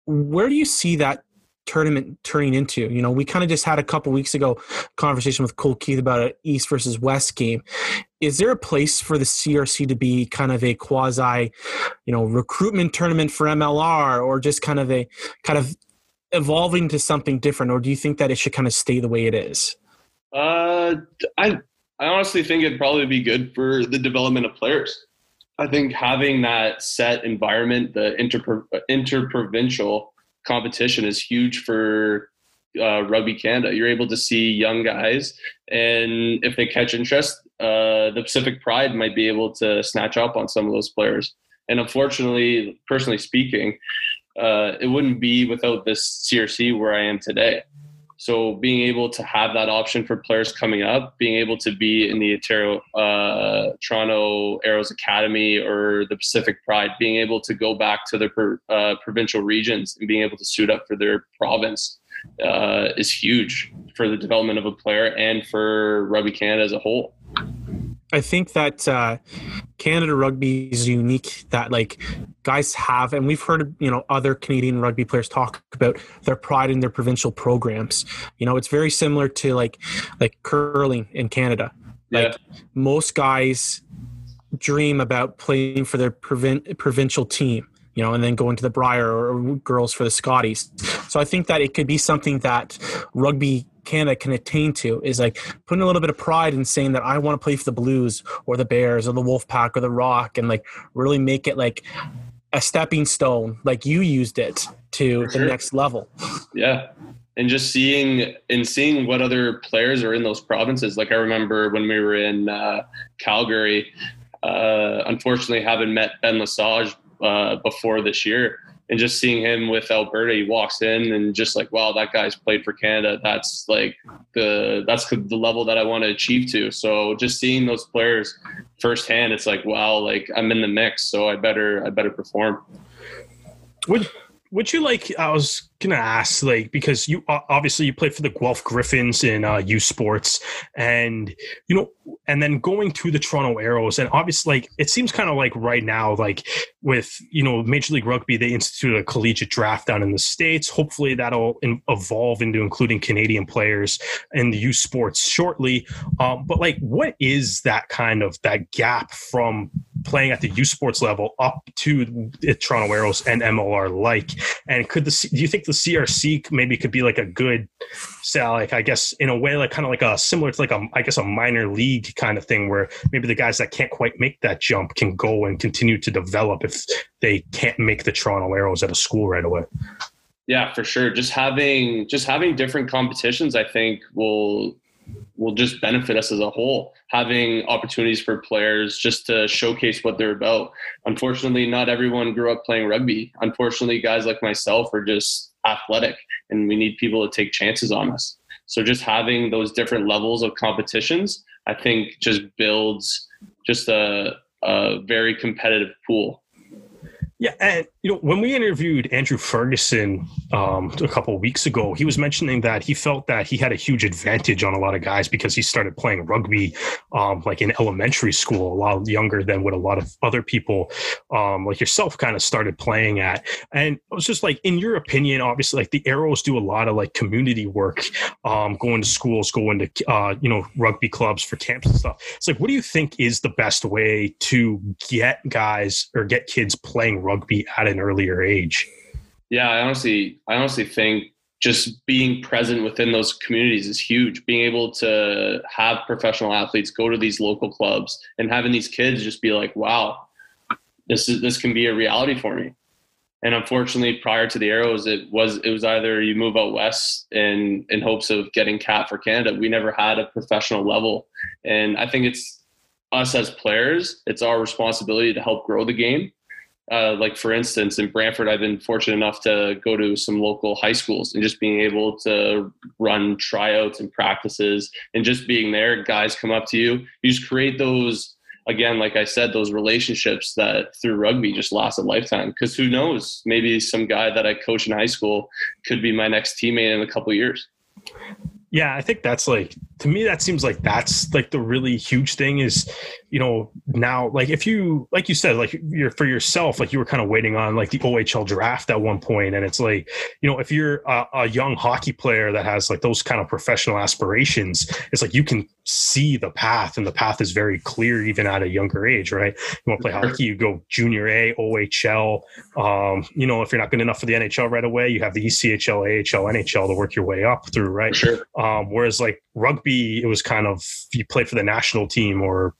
Where do you see that tournament turning into? You know, we kind of just had a couple weeks ago conversation with Cole Keith about an East versus West game. Is there a place for the CRC to be kind of a quasi, you know, recruitment tournament for MLR, or just kind of a kind of evolving to something different, or do you think that it should kind of stay the way it is? Uh, I I honestly think it'd probably be good for the development of players. I think having that set environment, the inter interprovincial competition, is huge for uh, Rugby Canada. You're able to see young guys, and if they catch interest, uh, the Pacific Pride might be able to snatch up on some of those players. And unfortunately, personally speaking, uh, it wouldn't be without this CRC where I am today. So being able to have that option for players coming up, being able to be in the uh, Toronto Arrows Academy or the Pacific Pride, being able to go back to their per, uh, provincial regions and being able to suit up for their province uh, is huge for the development of a player and for Rugby Canada as a whole. I think that uh, Canada rugby is unique that like guys have, and we've heard you know other Canadian rugby players talk about their pride in their provincial programs. You know, it's very similar to like like curling in Canada. Like yeah. most guys dream about playing for their provin- provincial team you know, and then going to the Brier or girls for the Scotties. So I think that it could be something that rugby Canada can attain to is like putting a little bit of pride in saying that I want to play for the Blues or the Bears or the Wolfpack or the Rock and like really make it like a stepping stone, like you used it to For the sure. next level. Yeah. And just seeing and seeing what other players are in those provinces. Like I remember when we were in uh, Calgary, uh, unfortunately haven't met Ben Lesage uh, before this year. And just seeing him with Alberta, he walks in and just like, wow, that guy's played for Canada. That's like the that's the level that I want to achieve to. So just seeing those players firsthand, it's like, wow, like I'm in the mix, so I better I better perform. Would you like? I was gonna ask, like, because you obviously you played for the Guelph Gryphons in uh, U Sports, and you know, and then going to the Toronto Arrows, and obviously, like, it seems kind of like right now, like with you know Major League Rugby, they instituted a collegiate draft down in the states. Hopefully, that'll in- evolve into including Canadian players in the U Sports shortly. Um, but like, what is that kind of that gap from playing at the U Sports level up to the Toronto Arrows and MLR like? And could the do you think the CRC maybe could be like a good, say, like I guess in a way like kind of like a similar to like a I guess a minor league kind of thing where maybe the guys that can't quite make that jump can go and continue to develop if they can't make the Toronto Arrows at a school right away. Yeah, for sure. Just having just having different competitions, I think will will just benefit us as a whole. Having opportunities for players just to showcase what they're about. Unfortunately, not everyone grew up playing rugby. Unfortunately, guys like myself are just athletic, and we need people to take chances on us. So just having those different levels of competitions, I think, just builds just a a very competitive pool. Yeah, and you know when we interviewed Andrew Ferguson um, a couple of weeks ago, he was mentioning that he felt that he had a huge advantage on a lot of guys because he started playing rugby um, like in elementary school, a lot younger than what a lot of other people um, like yourself kind of started playing at. And it was just like, in your opinion, obviously, like the Arrows do a lot of like community work, um, going to schools, going to uh, you know rugby clubs for camps and stuff. It's like, what do you think is the best way to get guys or get kids playing rugby at an earlier age? Yeah, I honestly, I honestly think just being present within those communities is huge. Being able to have professional athletes go to these local clubs and having these kids just be like, "Wow, this is this can be a reality for me." And unfortunately, prior to the Arrows, it was it was either you move out west in in hopes of getting cap for Canada. We never had a professional level, and I think it's us as players. It's our responsibility to help grow the game uh, like for instance in brantford i've been fortunate enough to go to some local high schools and just being able to run tryouts and practices and just being there guys come up to you you just create those again like i said those relationships that through rugby just last a lifetime. Because who knows? Maybe some guy that i coach in high school could be my next teammate in a couple years. Yeah, I think that's like to me that seems like that's like the really huge thing is you know now like if you like you said like you're for yourself like you were kind of waiting on like the OHL draft at one point and it's like you know if you're a, a young hockey player that has like those kind of professional aspirations it's like you can see the path and the path is very clear even at a younger age right? You want to play hockey you go junior A OHL um you know if you're not good enough for the NHL right away you have the ECHL AHL NHL to work your way up through right? Sure. Um, whereas like rugby, it was kind of you played for the national team, or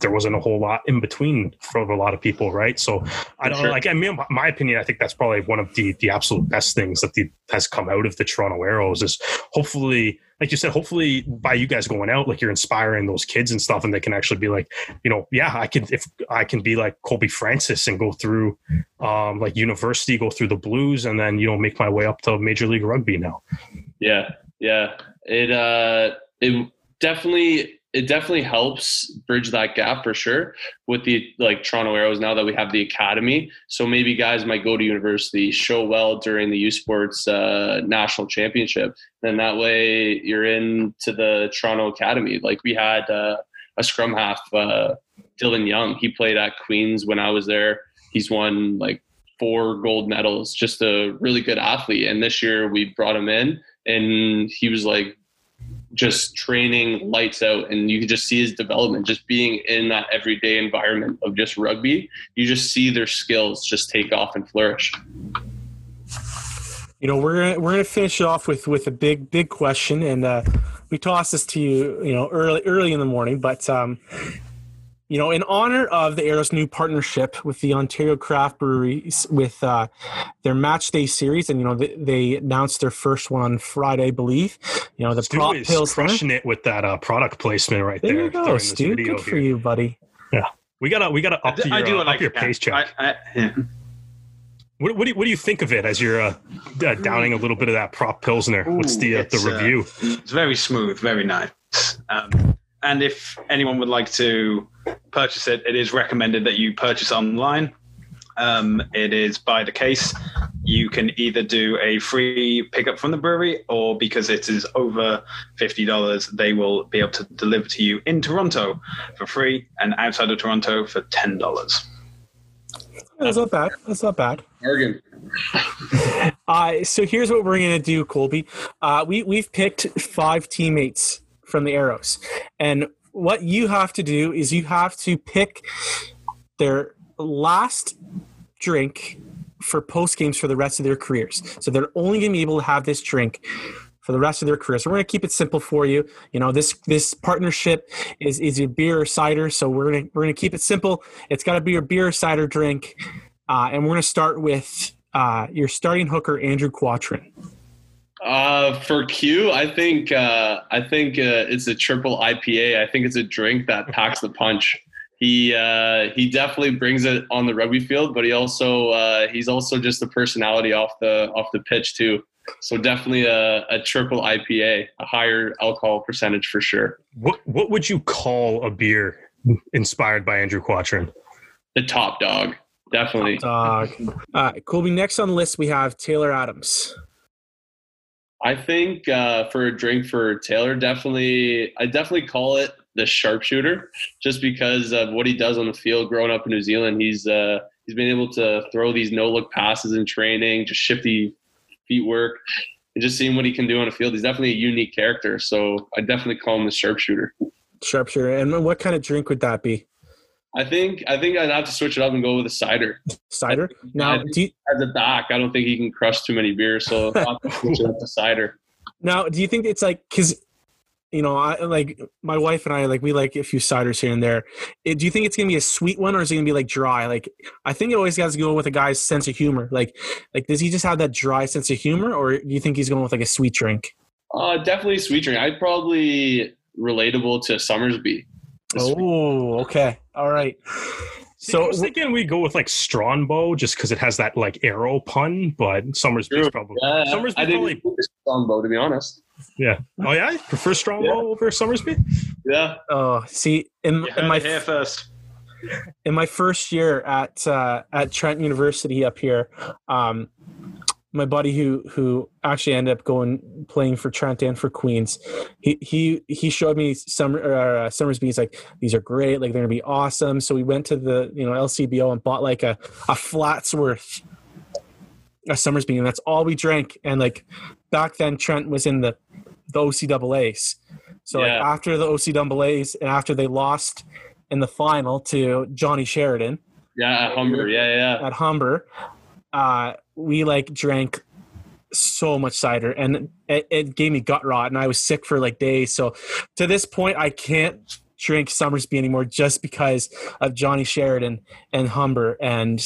there wasn't a whole lot in between for a lot of people, right? So I don't Sure. like. I mean, my opinion, I think that's probably one of the the absolute best things that the, has come out of the Toronto Arrows is hopefully, like you said, hopefully by you guys going out, like you're inspiring those kids and stuff, and they can actually be like, you know, yeah, I can if I can be like Colby Francis and go through um, like university, go through the Blues, and then you know make my way up to Major League Rugby now. Yeah, yeah. It uh it definitely it definitely helps bridge that gap for sure with the like Toronto Arrows now that we have the academy. So maybe guys might go to university, show well during the U Sports uh, national championship, and that way you're into the Toronto Academy. Like we had uh, a scrum half, uh, Dylan Young. He played at Queens when I was there. He's won like four gold medals. Just a really good athlete. And this year we brought him in, and he was like just training lights out and you could just see his development just being in that everyday environment of just rugby you just see their skills just take off and flourish. You know, we're gonna we're gonna finish it off with with a big big question, and uh, we tossed this to you, you know, early early in the morning, but um, you know, in honor of the Arrow's new partnership with the Ontario Craft Breweries with uh, their Match Day series, and you know, they, they announced their first one on Friday, I believe. You know, the Stu Prop is Pills. crushing it with that uh, product placement right There there. you go, during Stu. video Good for you, buddy. Yeah, we gotta we gotta I up do, your, I do uh, like up your the pace check. I, I, yeah. What, what, do you, what do you think of it as you're uh, uh, downing a little bit of that prop pilsner? What's the uh, the It's, uh, review? It's very smooth, very nice. Um, and if anyone would like to purchase it, it is recommended that you purchase online. Um, it is by the case. You can either do a free pickup from the brewery, or because it is over fifty dollars, they will be able to deliver to you in Toronto for free, and outside of Toronto for ten dollars. That's not bad. That's not bad. Bargain. Uh, so here's what we're gonna do, Colby. Uh, we we've picked five teammates from the Arrows, and what you have to do is you have to pick their last drink for post games for the rest of their careers. So they're only gonna be able to have this drink for the rest of their career. So we're gonna keep it simple for you. You know, this this partnership is is a beer or cider. So we're gonna we're gonna keep it simple. It's got to be a beer or cider drink, uh, and we're gonna start with uh, your starting hooker Andrew Quatrin. Uh, for Q, I think uh, I think uh, it's a triple IPA. I think it's a drink that packs the punch. He uh, he definitely brings it on the rugby field, but he also uh, he's also just a personality off the off the pitch too. So definitely a, a triple IPA, a higher alcohol percentage for sure. What what would you call a beer inspired by Andrew Quatrin? The top dog, definitely. Dog. Uh, Colby. Next on the list we have Taylor Adams. I think uh, for a drink for Taylor, definitely, I definitely call it the sharpshooter, just because of what he does on the field. Growing up in New Zealand, he's uh, he's been able to throw these no look passes in training, just shifty feet work, and just seeing what he can do on the field. He's definitely a unique character, so I definitely call him the sharpshooter. Sharpshooter. And what kind of drink would that be? I think I think I'd have to switch it up and go with a cider. Cider. Now, you, As a back, I don't think he can crush too many beers, so I'll switch it up to cider. now do you think it's like because you know, I like my wife and I like we like a few ciders here and there. It, do you think it's gonna be a sweet one or is it gonna be like dry? Like I think it always has to go with a guy's sense of humor. Like like does he just have that dry sense of humor or do you think he's going with like a sweet drink? Uh, definitely sweet drink. I'd probably relatable to Somersby. Oh, okay, all right. So I was thinking we go with like Strongbow just because it has that like arrow pun, but Somersby's True. probably Yeah, Somersby I didn't probably think Strongbow to be honest. yeah. Oh yeah, prefer Strongbow Yeah. over Somersby. Yeah, oh, see in, in my it first. in my first year at uh, at Trent University up here, um, my buddy who who actually ended up going playing for Trent and for Queens, he he he showed me some uh, Somersby. He's like, these are great, like they're gonna be awesome. So we went to the you know LCBO and bought like a a Flatsworth, a Somersby, and that's all we drank. And like back then, Trent was in the the OCAA's. So like Yeah. after the OCAA's and after they lost in the final to Johnny Sheridan yeah, at Humber. Yeah, yeah. at Humber, uh, we like drank so much cider and it, it gave me gut rot and I was sick for like days. So to this point, I can't drink Somersby anymore just because of Johnny Sheridan and Humber and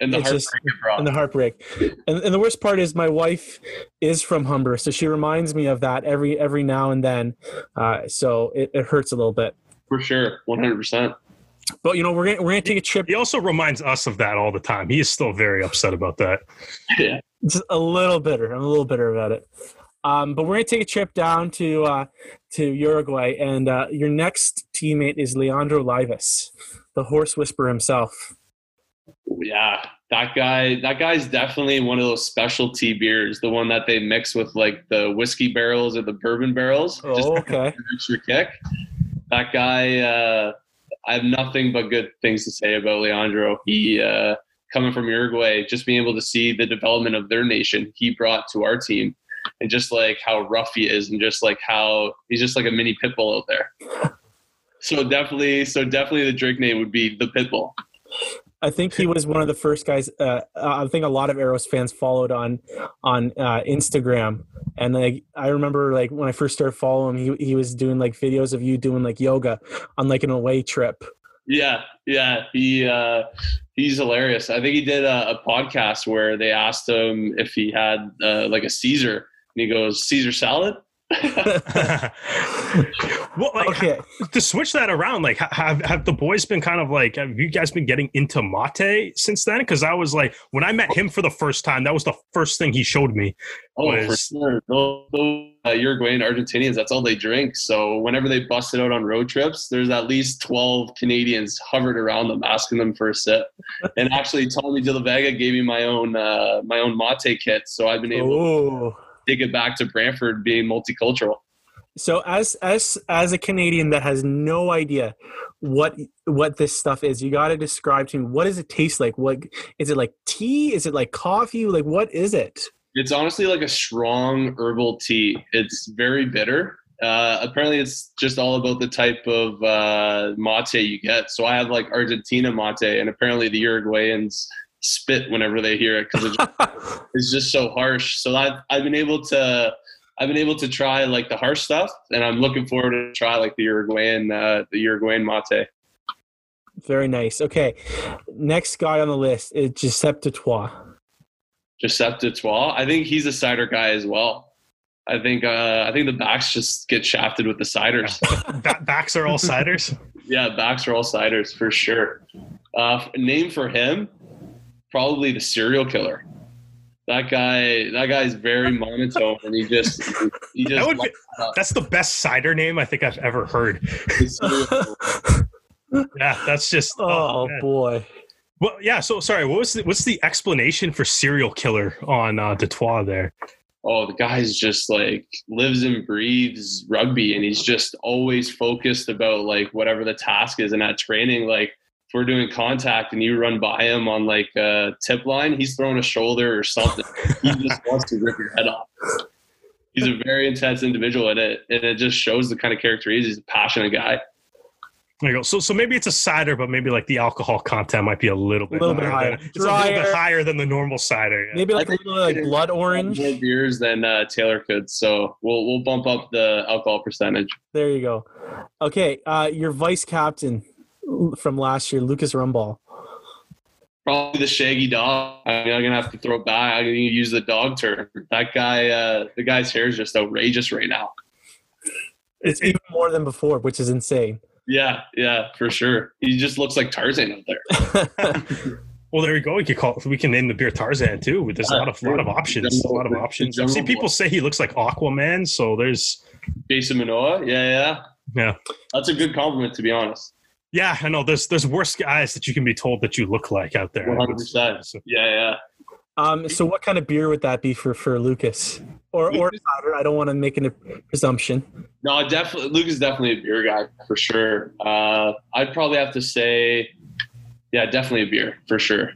And the just- heartbreak and the heartbreak. And, and the worst part is my wife is from Humber, so she reminds me of that every every now and then. Uh, so it, it hurts a little bit. for sure, one hundred percent. But you know, we're gonna we're gonna take a trip He also reminds us of that all the time. He is still very upset about that. Yeah, just a little bitter. I'm a little bitter about it. Um, but we're gonna take a trip down to uh, to Uruguay, and uh, your next teammate is Leandro Leivas, the horse whisperer himself. yeah. That guy. That guy's definitely one of those specialty beers. The one that they mix with like the whiskey barrels or the bourbon barrels. Just Oh, okay. extra kick. That guy, uh, I have nothing but good things to say about Leandro. He, uh, coming from Uruguay, just being able to see the development of their nation, he brought to our team, and just like how rough he is, and just like how he's just like a mini pit bull out there. So definitely, so definitely, the drink name would be the pit bull. I think he was one of the first guys. Uh, I think a lot of Arrows fans followed on on uh, Instagram, and like I remember, like when I first started following him, he he was doing like videos of you doing like yoga on like an away trip. Yeah, yeah, he uh, he's hilarious. I think he did a, a podcast where they asked him if he had uh, like a Caesar, and he goes Caesar salad. well, like Okay, to switch that around, like have have the boys been kind of like have you guys been getting into mate since then? Because I was like when I met him for the first time, that was the first thing he showed me. Oh, for sure. Those, those uh, Uruguayan Argentinians, that's all they drink. So whenever they busted out on road trips, there's at least 12 Canadians hovered around them asking them for a sip. And actually, Tommy De La Vega gave me my own uh, my own mate kit. So I've been able oh. to take it back to Brantford being multicultural. So as as as a Canadian that has no idea what what this stuff is, you got to describe to me what does it taste like? What is it like tea? Is it like coffee? Like what is it? It's honestly like a strong herbal tea. It's very bitter. Uh, apparently, it's just all about the type of uh, mate you get. So I have like Argentina mate, and apparently the Uruguayans spit whenever they hear it because it's, just- it's just so harsh. So I've I've been able to I've been able to try like the harsh stuff, and I'm looking forward to try like the Uruguayan uh, the Uruguayan mate. Very nice. Okay, next guy on the list is Giuseppe du Toit. Giuseppe du Toit. I think he's a cider guy as well. I think uh, I think the backs just get shafted with the ciders. Ba- backs are all ciders. Yeah, backs are all ciders for sure. Uh, name for him, probably the serial killer. That guy, that guy's very monotone, and he just, he just. That would be, that's the best cider name I think I've ever heard. the serial killer. Yeah, that's just oh man. boy. Well, yeah. So sorry. What was the, what's the explanation for serial killer on uh, du Toit there? oh, the guy's just like lives and breathes rugby, and he's just always focused about like whatever the task is. And at training, like if we're doing contact and you run by him on like a tip line, he's throwing a shoulder or something. he just wants to rip your head off. He's a very intense individual, and it and it just shows the kind of character he is. He's a passionate guy. There you go. So so maybe it's a cider, but maybe like the alcohol content might be a little bit a Little bit higher. higher. Than, it's a little bit higher than the normal cider. yeah. Maybe like a little like blood orange. More beers than uh, Taylor could, so we'll we'll bump up the alcohol percentage. There you go. Okay, uh, your vice captain from last year, Lucas Rumball. Probably the shaggy dog. I mean, I'm gonna have to throw it back. I'm gonna use the dog term. That guy, uh, the guy's hair is just outrageous right now. It's even more than before, which is insane. Yeah, yeah, for sure. He just looks like Tarzan out there. Well, there you go. We can call. We can name the beer Tarzan too. There's a lot of lot of options. A lot of options. the I've seen people say he looks like Aquaman. So there's Jason Momoa. Yeah, yeah. Yeah. That's a good compliment, to be honest. Yeah. I know. There's there's worse guys that you can be told that you look like out there. 100%. Yeah, yeah. um, so what kind of beer would that be for for Lucas? Or or cider? I don't want to make a presumption. No, definitely. Luke is definitely a beer guy for sure. Uh, I'd probably have to say, yeah, definitely a beer for sure.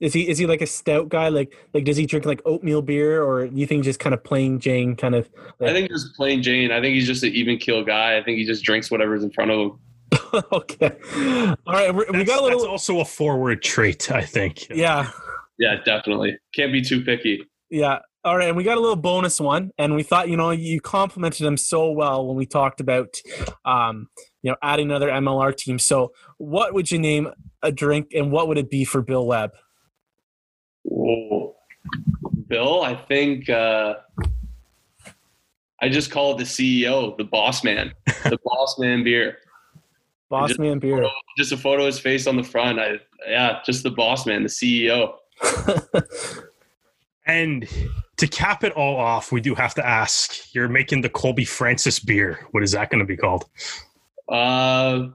Is he is he like a stout guy? Like like does he drink like oatmeal beer, or do you think just kind of plain Jane kind of? I think just plain Jane. I think he's just an even keel guy. I think he just drinks whatever's in front of him. okay, all right. We're, we got a that's little. also a forward trait, I think. Yeah, Yeah, definitely. Can't be too picky. yeah. All right, and we got a little bonus one, and we thought you know you complimented him so well when we talked about, um, you know, adding another MLR team. So, what would you name a drink, and what would it be for Bill Webb? Whoa. Bill, I think uh, I just call it the CEO, the boss man, the boss man beer. Boss Just- Man beer. Just a photo of his face on the front. I yeah, just the boss man, the CEO. And to cap it all off, we do have to ask: You're making the Colby Francis beer. What is that going to be called? Uh,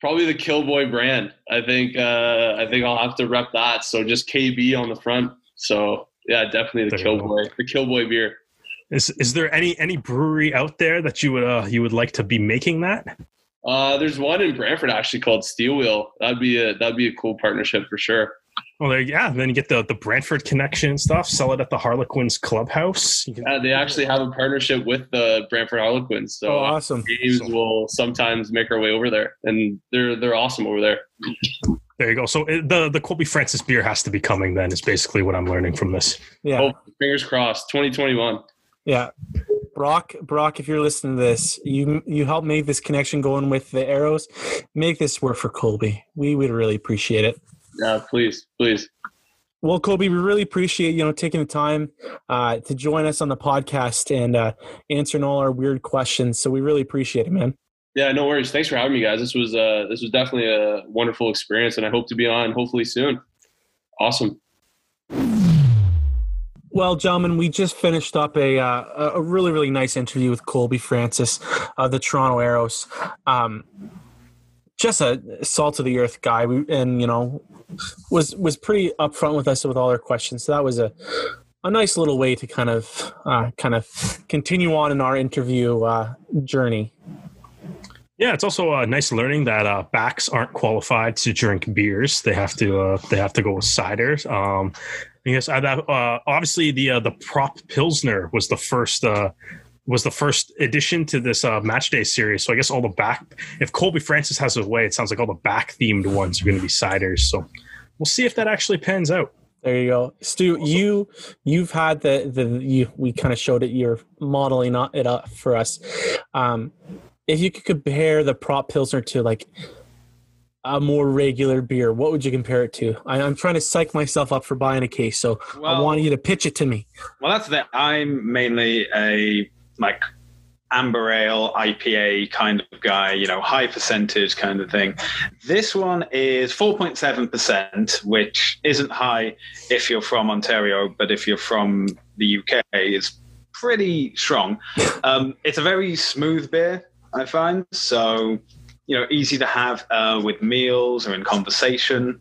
probably the Killboy brand. I think uh, I think I'll have to rep that. So just KB on the front. So yeah, definitely the There. Killboy, the Killboy beer. Is is there any any brewery out there that you would uh, you would like to be making that? Uh, there's one in Brantford actually called Steel Wheel. That'd be a that'd be a cool partnership for sure. Well, there, yeah. Then you get the the Brantford connection and stuff. Sell it at the Harlequins clubhouse. You can, Yeah, they actually have a partnership with the Brantford Harlequins. So oh, awesome. games will sometimes make our way over there, and they're they're awesome over there. There you go. So it, the the Colby Francis beer has to be coming. Then is basically what I'm learning from this. Yeah. Oh, fingers crossed. 2021. Yeah. Brock, Brock, if you're listening to this, you you help make this connection going with the arrows. Make this work for Colby. We would really appreciate it. Yeah, please, please. Well, Colby, we really appreciate you know taking the time uh, to join us on the podcast and uh, answering all our weird questions. So we really appreciate it, man. Yeah, no worries. Thanks for having me, guys. This was uh, this was definitely a wonderful experience, and I hope to be on hopefully soon. Awesome. Well, gentlemen, we just finished up a uh, a really really nice interview with Colby Francis of the Toronto Arrows. Um, just a salt of the earth guy, and you know was was pretty upfront with us with all our questions. So that was a a nice little way to kind of uh, kind of continue on in our interview uh, journey. Yeah, it's also uh, nice learning that uh, backs aren't qualified to drink beers. They have to uh, they have to go with ciders. Um, yes, I, uh, obviously the uh, the prop pilsner was the first uh, was the first addition to this uh, match day series. So I guess all the back if Colby Francis has his way, it sounds like all the back themed ones are going to be ciders. So we'll see if that actually pans out. There you go, Stu. You you've had the the you we kind of showed it. You're modeling it up for us. Um, if you could compare the prop pilsner to like a more regular beer, what would you compare it to? I, am trying to psych myself up for buying a case, so I want you to pitch it to me. Well, that's that. I'm mainly a like amber ale IPA kind of guy, you know, high percentage kind of thing. This one is 4.7%, which isn't high if you're from Ontario, but if you're from the UK, it's pretty strong. Um, it's a very smooth beer, I find. So, you know, easy to have uh, with meals or in conversation.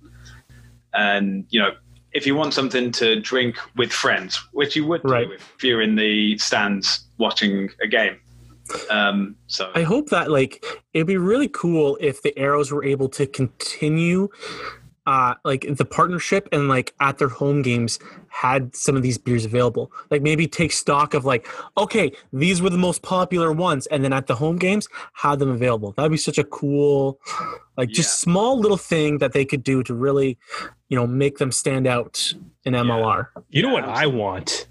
And, you know, if you want something to drink with friends, which you would Right. do if you're in the stands watching a game. Um, so I hope that like it'd be really cool if the Arrows were able to continue uh like the partnership and like at their home games had some of these beers available. Like maybe take stock of like, okay, these were the most popular ones, and then at the home games had them available. That'd be such a cool like just Yeah. small little thing that they could do to really, you know, make them stand out in MLR. You know what I want?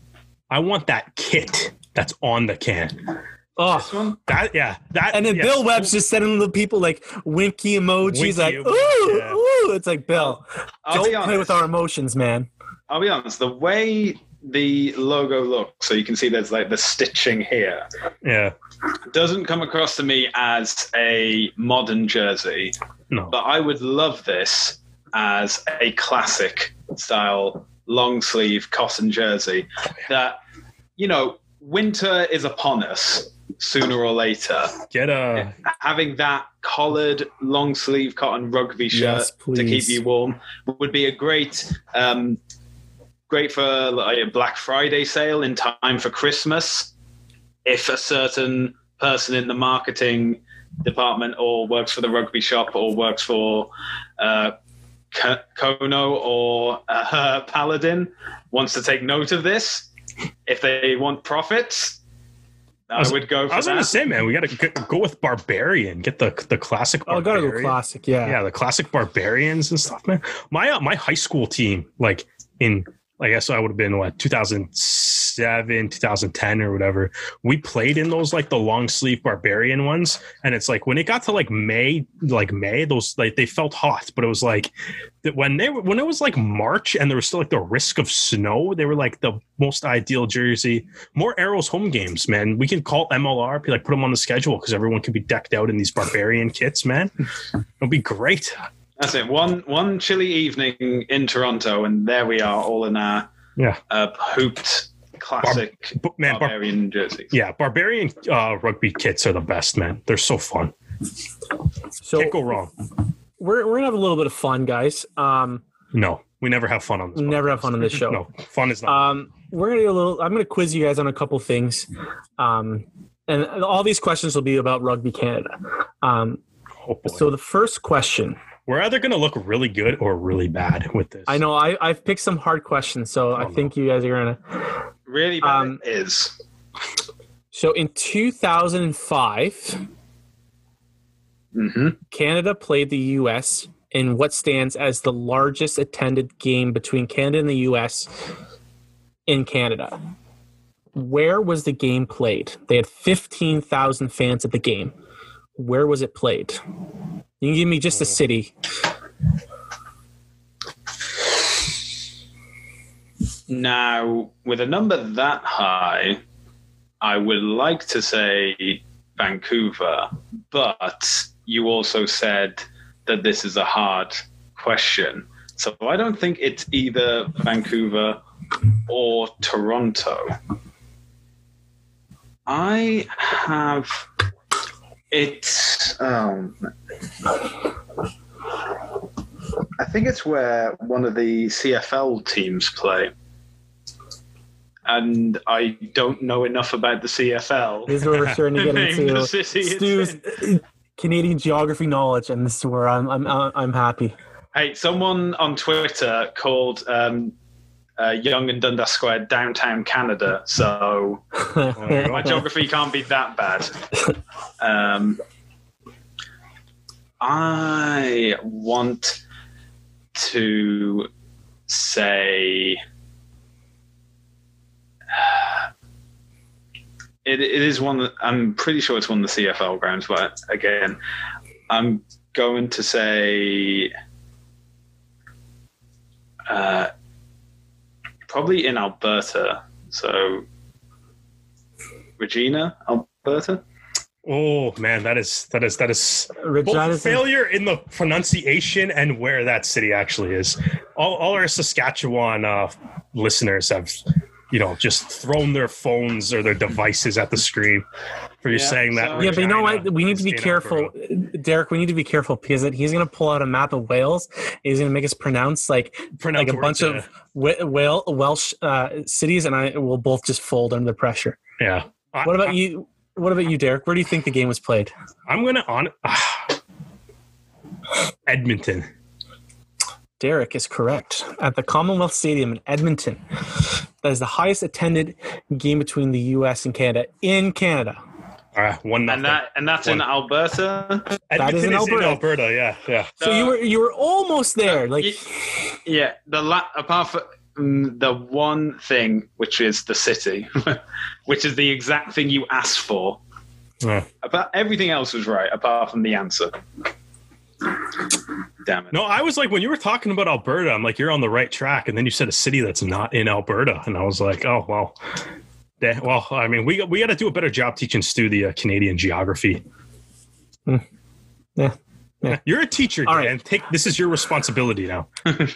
I want that kit that's on the can. Oh, That yeah, that and then yeah. Bill Webb's just sending the people like winky emojis, Winky like emoji, ooh, yeah. ooh. It's like Bill, I'll don't play with our emotions, man. I'll be honest. The way the logo looks, so you can see there's like the stitching here, yeah. doesn't come across to me as a modern jersey. No. But I would love this as a classic style long sleeve cotton jersey. That you know, winter is upon us sooner or later. Get a Having that collared long sleeve cotton rugby shirt Yes, to keep you warm would be a great um, great for like a Black Friday sale in time for Christmas. If a certain person in the marketing department or works for the rugby shop or works for uh, Kono or uh, Paladin wants to take note of this, if they want profits, I, was- would go for I was that. gonna say, man, we gotta g- go with barbarian. Get the the classic. Oh, gotta go classic, yeah. Yeah, the classic barbarians and stuff, man. My uh, my high school team, like in, I guess I would have been what 2007, 2010 or whatever. We played in those like the long sleeve barbarian ones, and it's like when it got to like May, like May, those like they felt hot, but it was like that when they when it was like March and there was still like the risk of snow, they were like the most ideal jersey. More arrows home games, man. We can call MLR, like put them on the schedule because everyone can be decked out in these barbarian kits, man. It'll be great. That's it. One one chilly evening in Toronto, and there we are, all in our Yeah. uh, hooped classic But man, bar- barbarian jerseys. yeah, barbarian uh, rugby kits are the best, man. They're so fun. So Can't go wrong. we're we're gonna have a little bit of fun, guys. Um, No, we never have fun on this. we never podcast. have fun on this show. No, fun is not. Um, we're gonna do a little. I'm gonna quiz you guys on a couple things, um, and all these questions will be about Rugby Canada. Um, oh boy. so the first question, We're either going to look really good or really bad with this. I know I, I've picked some hard questions, so I Oh, no. think you guys are gonna. Really bad Um, it is. So in 2005, hmm Canada played the U.S. in what stands as the largest attended game between Canada and the US in Canada. Where was the game played? They had 15,000 fans at the game. Where was it played? You can give me just a oh. city. Now, with a number that high, I would like to say Vancouver, but you also said that this is a hard question. So I don't think it's either Vancouver or Toronto. I have it's um I think it's where one of the CFL teams play. And I don't know enough about the CFL. This is where we're starting to get into Stu's. Canadian geography knowledge, and this is where I'm I'm I'm happy. Hey, someone on Twitter called um, uh, Yonge and Dundas Square downtown Canada, so my geography can't be that bad. Um, I want to say it, it is one that I'm pretty sure it's one of the CFL grounds, but again, I'm going to say uh, probably in Alberta. So Regina, Alberta. Oh man, that is that is that is Regina both failure in the pronunciation and where that city actually is. All, all our Saskatchewan uh, listeners have, you know, just thrown their phones or their devices at the screen for you Yeah, saying that. sorry. Yeah, but you know what? We need to be careful, Derek. We need to be careful because he's going to pull out a map of Wales. He's going to make us pronounce like Pronounce like a bunch of Welsh uh, cities, and I will both just fold under the pressure. yeah. What about I, you? What about you, Derek? Where do you think the game was played? I'm gonna on Edmonton. Derek is correct. At the Commonwealth Stadium in Edmonton. That is the highest attended game between the US and Canada in Canada. All right, one nothing. And that and that's in Alberta. Edmonton is in Alberta. Alberta. Yeah, yeah. So you were you were almost there. Like yeah, the la- apart from mm, the one thing, which is the city, which is the exact thing you asked for. Yeah. About everything else was right, apart from the answer. Damn it! No, I was like, when you were talking about Alberta, I'm like, you're on the right track. And then you said a city that's not in Alberta. And I was like, oh, well. Yeah, well, I mean, we got, we got to do a better job teaching Stu the uh, Canadian geography. Hmm. Yeah. Yeah. You're a teacher, All Dan. right. Take this is your responsibility now.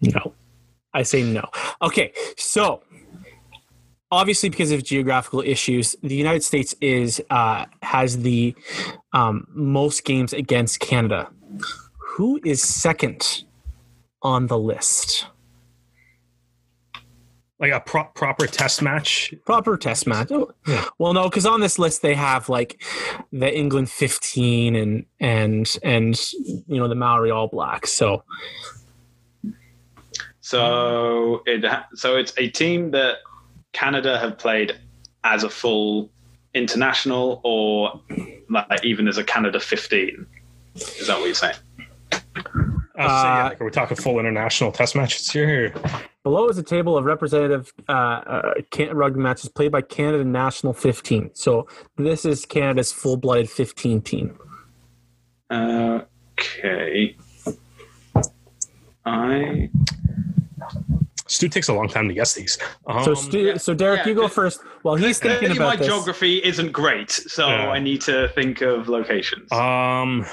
No. I say no. Okay, so obviously because of geographical issues, the United States is uh, has the um, most games against Canada. Who is second on the list? Like a pro- proper test match. Proper test match. Oh, Yeah. Well, no, because on this list they have like the England 15 and and and you know the Maori All Blacks. So So it ha- so it's a team that Canada have played as a full international, or like even as a Canada 15. Is that what you're saying? I was saying, Uh, like, are we talking full international test matches here? Below is a table of representative uh, uh, rugby matches played by Canada National 15. So this is Canada's full-blooded 15 team. Okay. I Stu takes a long time to guess these. Um, So, Stu, so Derek, yeah, you go first. While he's thinking Clearly my about this, geography isn't great, so Yeah. I need to think of locations. Um,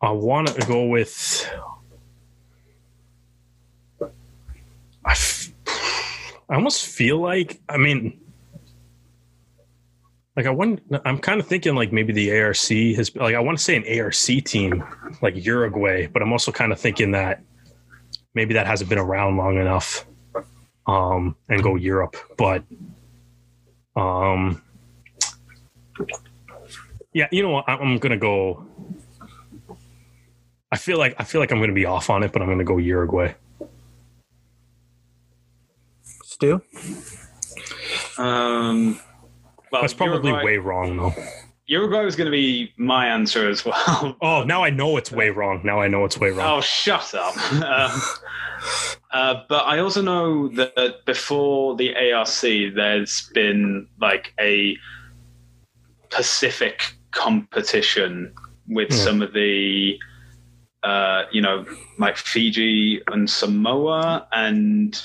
I want to go with. I, f- I almost feel like I mean, like I want. I'm kind of thinking like maybe the ARC has like I want to say an ARC team like Uruguay, but I'm also kind of thinking that maybe that hasn't been around long enough. Um, and go Europe, but um, yeah, you know what? I'm, gonna go. I feel like I feel like I'm gonna be off on it, but I'm gonna go Uruguay. Stu. um, well, That's probably Uruguay, way wrong though. Uruguay was going to be my answer as well. Oh, now I know it's way wrong. Now I know it's way wrong. Oh, shut up. um, uh, but I also know that before the ARC, there's been like a Pacific competition with Hmm. some of the, uh, you know, like Fiji and Samoa and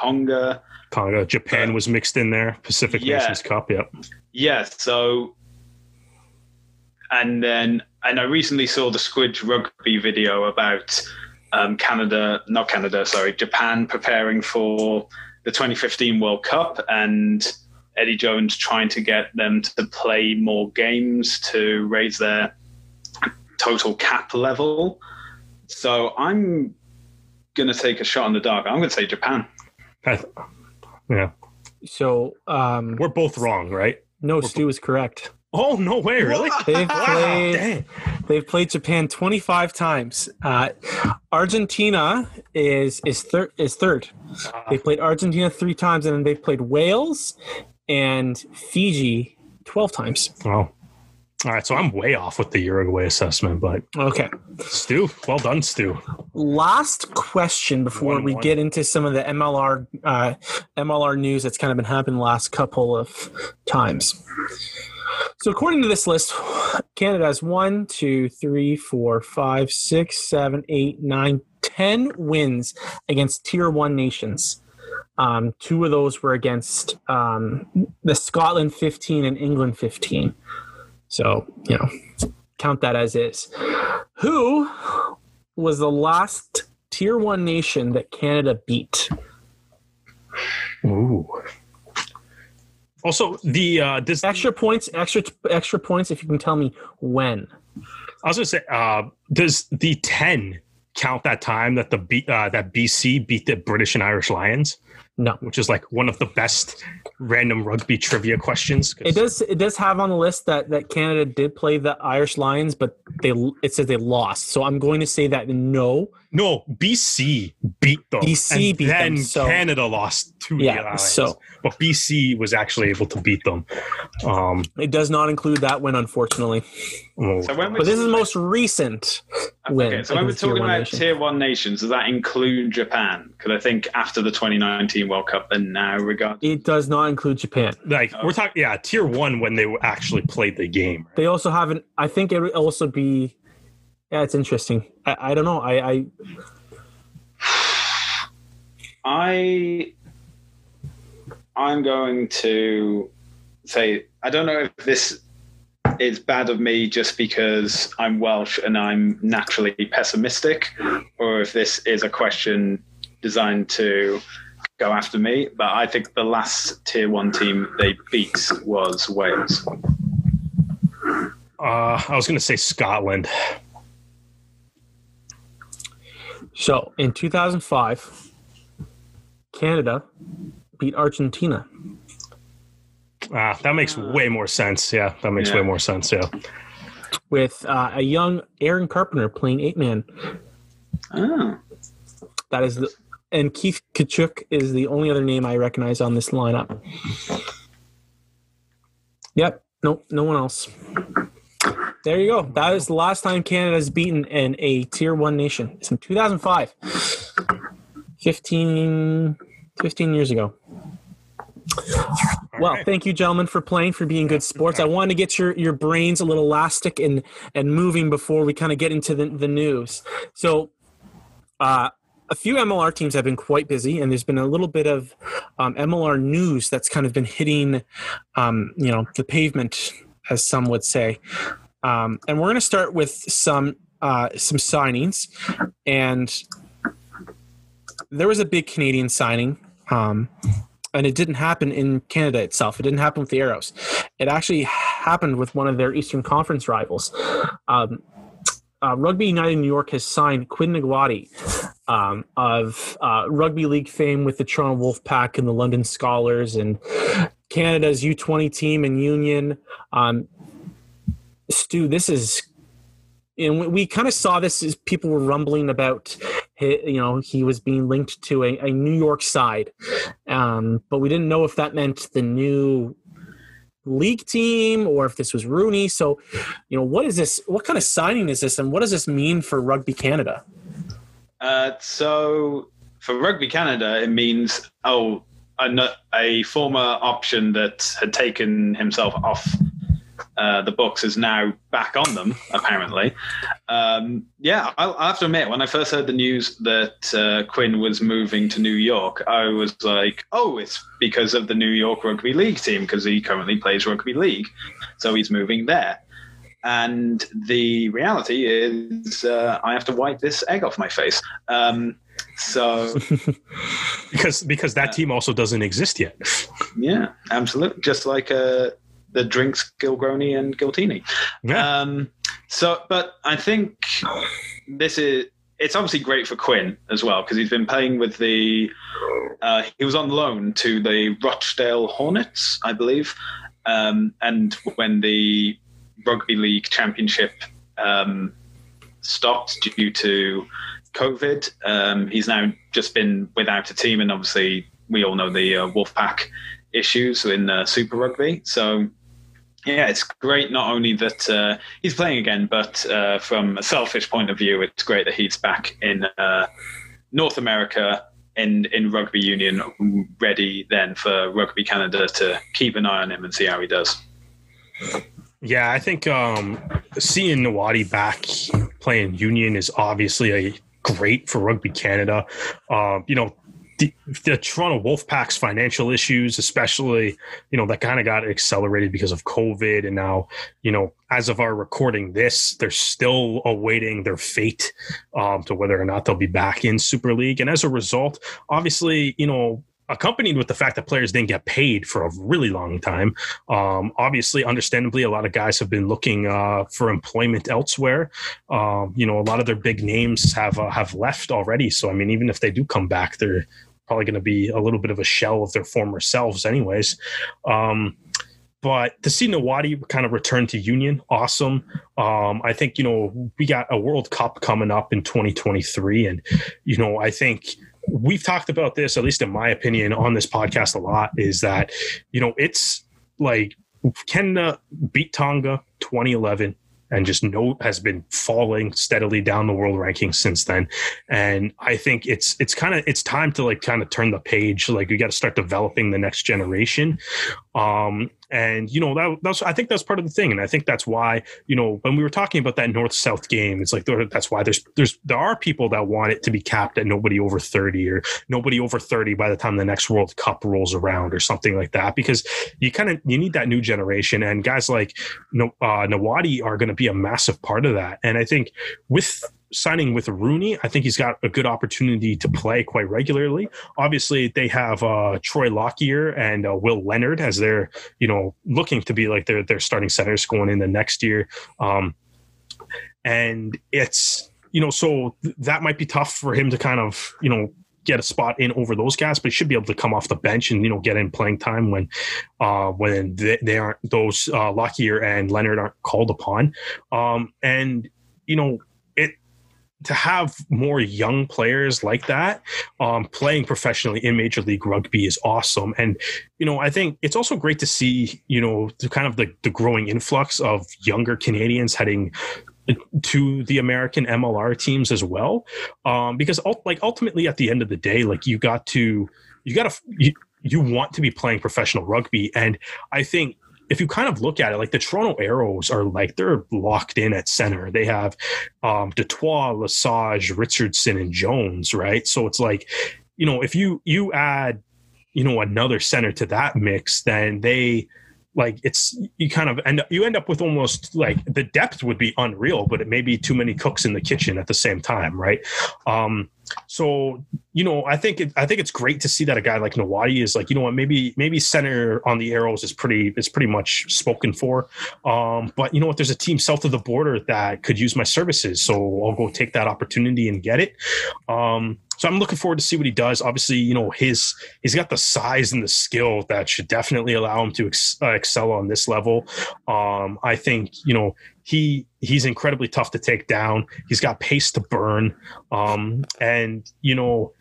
Tonga. Tonga, Japan was mixed in there. Pacific Yeah. Nations Cup. Yep. Yeah, so and then and I recently saw the Squidge rugby video about um, Canada, not Canada, sorry, Japan preparing for the 2015 World Cup and Eddie Jones trying to get them to play more games to raise their total cap level. So I'm going to take a shot in the dark. I'm going to say Japan. I- yeah. So, um, We're both wrong, right? no, Stu is correct. Oh no way! Really? They've played. dang. They've played Japan 25 times. Uh, Argentina is is third. Is third. They played Argentina three times, and then they played Wales and Fiji 12 times. Oh. All right, so I'm way off with the Uruguay assessment, but Okay. Stu, well done, Stu. Last question before One, we one. get into some of the MLR uh, MLR news that's kind of been happening the last couple of times. So according to this list, Canada has one, two, three, four, five, six, seven, eight, nine, ten wins against tier one nations. Um, two of those were against um, the Scotland 15 and England 15. So, you know, count that as is. Who was the last tier one nation that Canada beat? Ooh. Also, the uh, this Extra points, extra extra points if you can tell me when. I was gonna say, uh, does the ten count that time that the B, uh, that BC beat the British and Irish Lions, No. which is like one of the best random rugby trivia questions? It does it does have on the list that that Canada did play the Irish Lions, but they it says they lost. So I'm going to say that no. No, BC beat them. BC and beat them, then so- Canada lost to Yeah, the Lions. so- but BC was actually able to beat them. Um, It does not include that win, unfortunately. oh, So when But this is the most recent win. Okay, so when we're against tier talking about nation. tier one nations, does that include Japan? Because I think after the 2019 World Cup, and now regard. it does not include Japan. like we're talking, yeah, tier one when they actually played the game. They also haven't. I think it would also be. Yeah, it's interesting. I, I don't know. I, I I I'm going to say I don't know if this is bad of me just because I'm Welsh and I'm naturally pessimistic, or if this is a question designed to go after me. But I think the last tier one team they beat was Wales. Uh, I was going to say Scotland. So in 2005, Canada beat Argentina. Ah, that makes way more sense. Yeah, that makes Yeah. way more sense. Yeah. with uh, a young Aaron Carpenter playing eight man. Oh. That is the and Keith Tkachuk is the only other name I recognize on this lineup. Yep, no, no one else. There you go. That is the last time Canada has beaten in a tier one nation. It's in 2005. 15, 15 years ago. Well, right. thank you, gentlemen, for playing, for being good sports. I wanted to get your, your brains a little elastic and, and moving before we kind of get into the, the news. So, uh, a few MLR teams have been quite busy, and there's been a little bit of um, MLR news that's kind of been hitting, um, you know, the pavement, as some would say. Um, and we're going to start with some uh, some signings, and there was a big Canadian signing, um, and it didn't happen in Canada itself. It didn't happen with the Arrows. It actually happened with one of their Eastern Conference rivals. Um, uh, Rugby United New York has signed Quinn Ngawati um, of uh, rugby league fame with the Toronto Wolfpack and the London Skolars and Canada's U20 team and Union. Um, Stu, this is, and we, we kind of saw this as people were rumbling about, you know, he was being linked to a, a New York side, um, but we didn't know if that meant the new league team or if this was RUNY. So, you know, what is this? What kind of signing is this, and what does this mean for Rugby Canada? Uh, so for Rugby Canada, it means oh, a, a former option that had taken himself off uh, the books is now back on them, apparently. Um, yeah, I'll, i have to admit, when I first heard the news that uh, Quinn was moving to New York, I was like, oh, it's because of the New York Rugby League team, because he currently plays Rugby League. So he's moving there. And the reality is, uh, I have to wipe this egg off my face. Um, so because because that team also doesn't exist yet. Yeah, absolutely. Just like uh, the drinks Gilgroni and Giltini. Yeah. Um, so, but I think this is it's obviously great for Quinn as well because he's been playing with the. Uh, he was on loan to the Rochdale Hornets, I believe, um, and when the rugby league championship um, stopped due to COVID, um, he's now just been without a team, and obviously we all know the uh, Wolfpack issues in uh, Super Rugby. So yeah, it's great not only that uh, he's playing again, but uh, from a selfish point of view, it's great that he's back in uh, North America in, in rugby union, ready then for Rugby Canada to keep an eye on him and see how he does. Yeah, I think um, seeing Ngawati back playing union is obviously a great for Rugby Canada. Um, you know, the, the Toronto Wolfpack's financial issues, especially, you know, that kind of got accelerated because of COVID. And now, you know, as of our recording this, they're still awaiting their fate um, to whether or not they'll be back in Super League. And as a result, obviously, you know, accompanied with the fact that players didn't get paid for a really long time. Um, obviously, understandably, a lot of guys have been looking uh, for employment elsewhere. Um, you know, a lot of their big names have uh, have left already. So, I mean, even if they do come back, they're probably going to be a little bit of a shell of their former selves, anyways. Um, but to see Ngawati kind of return to Union, awesome. Um, I think you know we got a World Cup coming up in 2023, and you know I think we've talked about this, at least in my opinion, on this podcast a lot. Is that you know it's like Canada beat Tonga 2011 and just no has been falling steadily down the world rankings since then. And I think it's it's kind of it's time to like kind of turn the page. Like we got to start developing the next generation. Um, and you know that that's I think that's part of the thing, and I think that's why you know when we were talking about that north south game, it's like that's why there's there's there are people that want it to be capped at nobody over thirty or nobody over thirty by the time the next World Cup rolls around or something like that, because you kind of you need that new generation, and guys like uh, Ngawati are going to be a massive part of that, and I think with signing with RUNY, I think he's got a good opportunity to play quite regularly. Obviously, they have uh, Troy Lockyer and uh, Will Leonard as they're you know looking to be like their their starting centers going in the next year, um, and it's you know so th- that might be tough for him to kind of you know get a spot in over those guys, but he should be able to come off the bench and you know get in playing time when uh, when they, they aren't those uh, Lockyer and Leonard aren't called upon, um, and you know to have more young players like that um, playing professionally in Major League Rugby is awesome. And, you know, I think it's also great to see, you know, the kind of the, the growing influx of younger Canadians heading to the American MLR teams as well. Um, because like ultimately at the end of the day, like you got to, you got to, you, you want to be playing professional rugby. And I think if you kind of look at it, like the Toronto Arrows are like they're locked in at center. They have um du Toit, Lesage, Richardson, and Jones, right? So it's like, you know, if you you add, you know, another center to that mix, then they like it's you kind of end up you end up with almost like the depth would be unreal, but it may be too many cooks in the kitchen at the same time, right? Um so you know, I think it, I think it's great to see that a guy like Ngawati is like, you know what, maybe maybe center on the arrows is pretty is pretty much spoken for. Um, but you know what, there's a team south of the border that could use my services, so I'll go take that opportunity and get it. Um, so I'm looking forward to see what he does. Obviously, you know his he's got the size and the skill that should definitely allow him to ex- uh, excel on this level. Um, I think you know he he's incredibly tough to take down. He's got pace to burn, um, and you know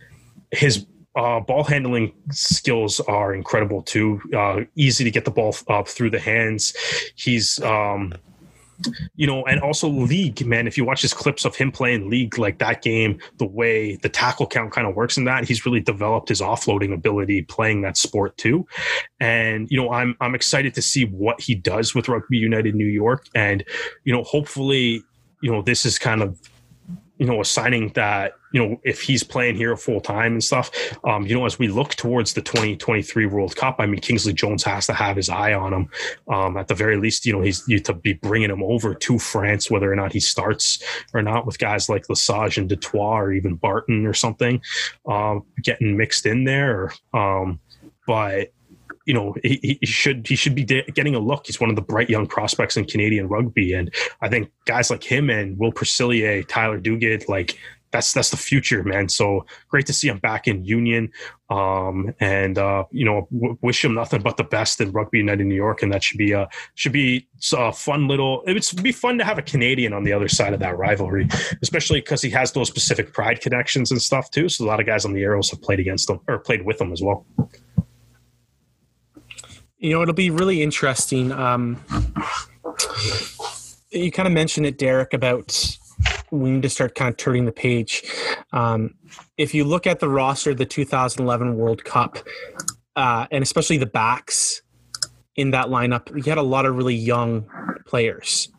his uh, ball handling skills are incredible too. Uh, easy to get the ball up through the hands. He's um, you know, and also league, man. If you watch his clips of him playing league, like that game, the way the tackle count kind of works in that, he's really developed his offloading ability playing that sport too. And you know, I'm I'm excited to see what he does with Rugby United New York, and you know, hopefully, you know, this is kind of you know a signing that you know, if he's playing here full time and stuff, um, you know, as we look towards the 2023 World Cup, I mean, Kingsley Jones has to have his eye on him. Um, at the very least, you know, he's you to be bringing him over to France, whether or not he starts or not with guys like Lesage and du Toit or even Barton or something, um, getting mixed in there. Um, but you know he, he, should he should be de- getting a look. He's one of the bright young prospects in Canadian rugby, and I think guys like him and Will Percillier, Tyler Duguid, like that's that's the future, man. So great to see him back in Union, um, and uh, you know, w- wish him nothing but the best in Rugby United New York, and that should be a should be a fun little. It would be fun to have a Canadian on the other side of that rivalry, especially because he has those Pacific Pride connections and stuff too. So a lot of guys on the Arrows have played against him or played with him as well. You know, it'll be really interesting. Um, you kind of mentioned it, Derek, about we need to start kind of turning the page. Um, if you look at the roster, of the 2011 World Cup, uh, and especially the backs in that lineup, you had a lot of really young players,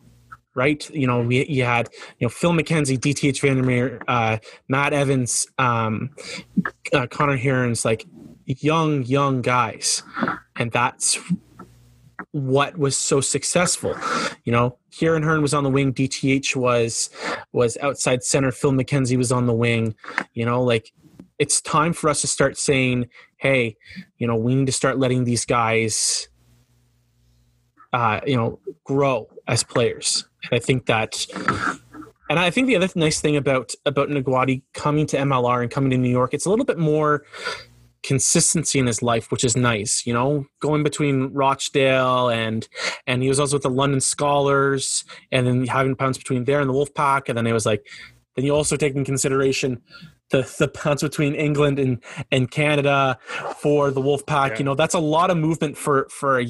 right? You know, we you had you know Phil McKenzie, DTH van der Merwe, uh, Matt Evans, um, uh, Connor Hearns, like young young guys, and that's what was so successful. You know, Ciaran Hearn was on the wing, DTH was was outside center, Phil McKenzie was on the wing. You know, like it's time for us to start saying, hey, you know, we need to start letting these guys uh, you know, grow as players. And I think that and I think the other nice thing about about Ngawati coming to MLR and coming to New York, it's a little bit more consistency in his life, which is nice. You know, going between Rochdale and and he was also with the London Scholars, and then having pounds between there and the Wolfpack, and then it was like, then you also take in consideration the the pounds between England and and Canada for the Wolfpack. Yeah. You know, that's a lot of movement for for a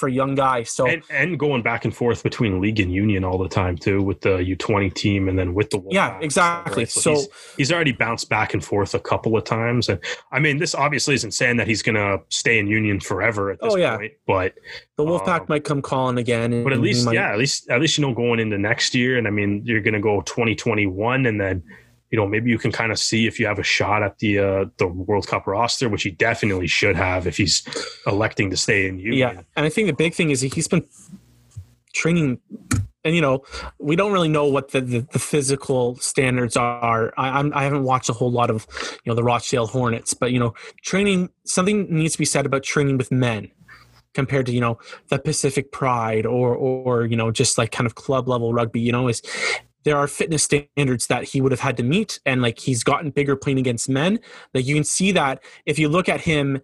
for a young guy. So and, and, going back and forth between league and union all the time too, with the U twenty team and then with the Wolf yeah, exactly. Right? So, so he's, he's, already bounced back and forth a couple of times, and I mean, this obviously isn't saying that he's going to stay in union forever at this oh, yeah. point, but the Wolfpack um, might come calling again. But at least, might... yeah, at least at least you know going into next year, and I mean, you're going to go twenty twenty one, and then you know, maybe you can kind of see if you have a shot at the uh, the World Cup roster, which he definitely should have if he's electing to stay in Union. Yeah, and I think the big thing is he's been training, and you know, we don't really know what the, the, the physical standards are. I, I'm I haven't watched a whole lot of you know the Rochdale Hornets, but you know, training something needs to be said about training with men compared to you know the Pacific Pride or or you know just like kind of club level rugby. You know, is there are fitness standards that he would have had to meet and like he's gotten bigger playing against men like you can see that if you look at him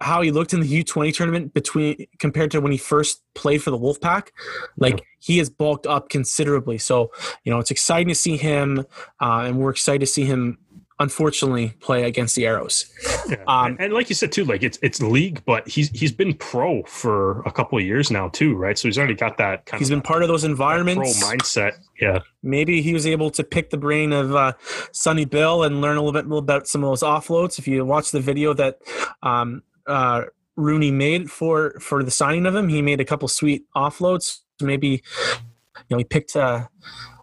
how he looked in the U20 tournament between compared to when he first played for the Wolfpack, like he has bulked up considerably. So you know it's exciting to see him, uh, and we're excited to see him unfortunately play against the arrows. Yeah. Um, and, like you said too, like it's it's league, but he's he's been pro for a couple of years now too, right? So he's already got that kind he's of been part of those environments. Pro mindset. Yeah. Maybe he was able to pick the brain of uh, Sonny Bill and learn a little bit about some of those offloads. If you watch the video that um, uh, RUNY made for for the signing of him, he made a couple sweet offloads. Maybe you know he picked uh,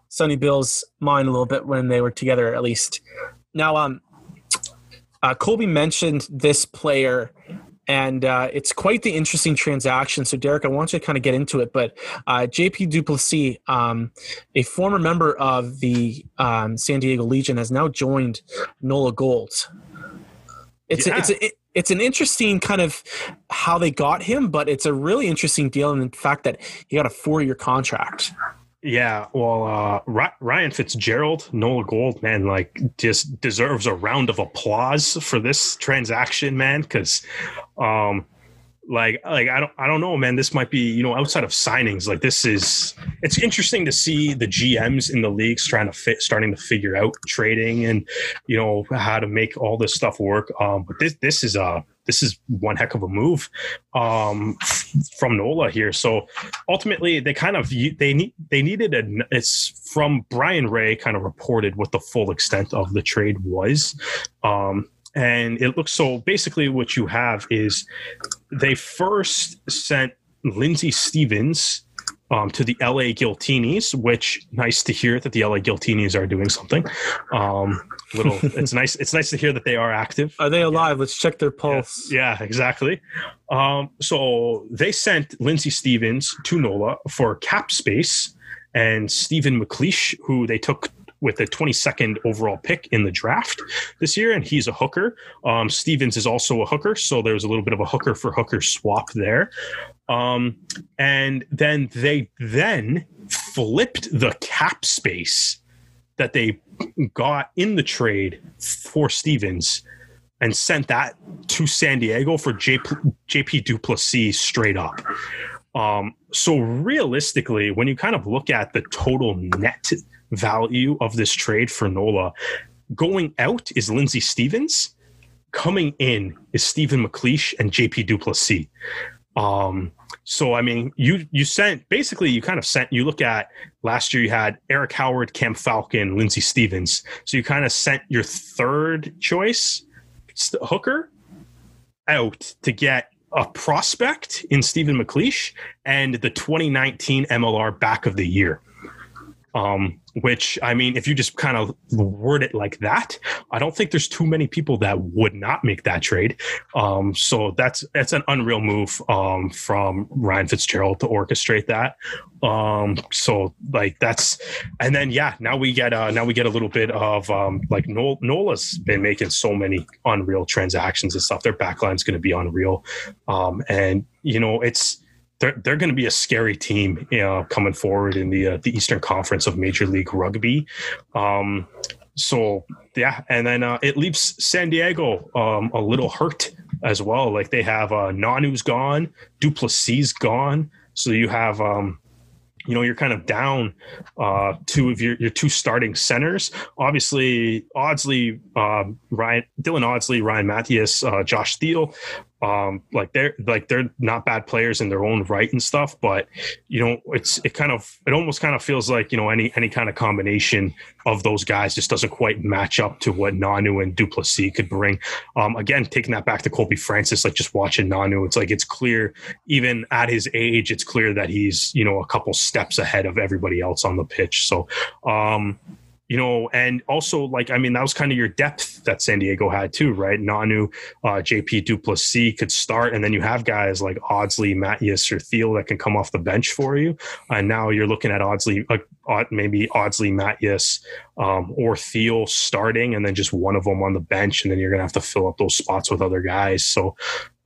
Sonny Bill's mind a little bit when they were together, at least. Now, um, uh, Colby mentioned this player, and uh, it's quite the interesting transaction. So, Derek, I want you to kind of get into it. But uh, JP du Plessis, um, a former member of the um, San Diego Legion, has now joined Nola Gold. It's yeah. a, it's a, it's an interesting kind of how they got him, but it's a really interesting deal in the fact that he got a four year contract. Yeah, well, uh, Ryan Fitzgerald, Nola Gold, man, like just deserves a round of applause for this transaction, man, because, um, like like I don't I don't know, man. This might be you know outside of signings, like this is it's interesting to see the GMs in the leagues trying to fit, starting to figure out trading and you know how to make all this stuff work. Um, but this this is a this is one heck of a move um, from Nola here. So ultimately, they kind of they need they needed a. It's from Brian Ray kind of reported what the full extent of the trade was. Um, and it looks so basically what you have is they first sent Lindsey Stephens um, to the LA Giltinis, which nice to hear that the LA Giltinis are doing something. Um, little, it's nice. It's nice to hear that they are active. Are they alive? Let's check their pulse. Yeah, yeah exactly. Um, so they sent Lindsey Stevens to NOLA for cap space, and Stephen McLeish, who they took with the 22nd overall pick in the draft this year, and he's a hooker. Um, Stephens is also a hooker, so there's a little bit of a hooker for hooker swap there. Um, and then they then flipped the cap space that they got in the trade for Stevens and sent that to San Diego for JP, JP du Plessis straight up. Um, so realistically, when you kind of look at the total net value of this trade for Nola. Going out is Lindsey Stevens, Coming in is Stephen McLeish and JP du Plessis. Um, so I mean, you you sent basically you kind of sent you look at last year you had Eric Howard, Cam Falcon, Lindsey Stevens. So you kind of sent your third choice hooker out to get a prospect in Stephen McLeish and the 2019 MLR back of the year. Um, which I mean, if you just kind of word it like that, I don't think there's too many people that would not make that trade. Um, so that's that's an unreal move um, from Ryan Fitzgerald to orchestrate that. Um, so like that's, and then yeah, now we get uh, now we get a little bit of um, like Nol- Nola's been making so many unreal transactions and stuff. Their backline's going to be unreal, um, and you know it's they're they're going to be a scary team you know, coming forward in the uh, the Eastern Conference of Major League Rugby. Um, so yeah, and then uh, it leaves San Diego um, a little hurt as well. Like they have uh, Nonu's gone, du Plessis gone, so you have um, you know you're kind of down uh, two of your your two starting centers. Obviously, Audsley, um, Ryan, Dylan Audsley, Ryan Matyas, uh, Josh Thiel um, like they're like they're not bad players in their own right and stuff, but you know, it's it kind of it almost kind of feels like you know any any kind of combination of those guys just doesn't quite match up to what Nonu and du Plessis could bring. Um, again, taking that back to Colby Francis, like just watching Nonu, it's like it's clear even at his age, it's clear that he's you know a couple steps ahead of everybody else on the pitch. So um, you know, and also like I mean that was kind of your depth that San Diego had too, right? Nonu, uh, JP du Plessis could start, and then you have guys like Audsley, Matyas, or Thiel that can come off the bench for you. And now you're looking at Audsley, uh, maybe Audsley, Matthias, um, or Thiel starting, and then just one of them on the bench, and then you're gonna have to fill up those spots with other guys. So.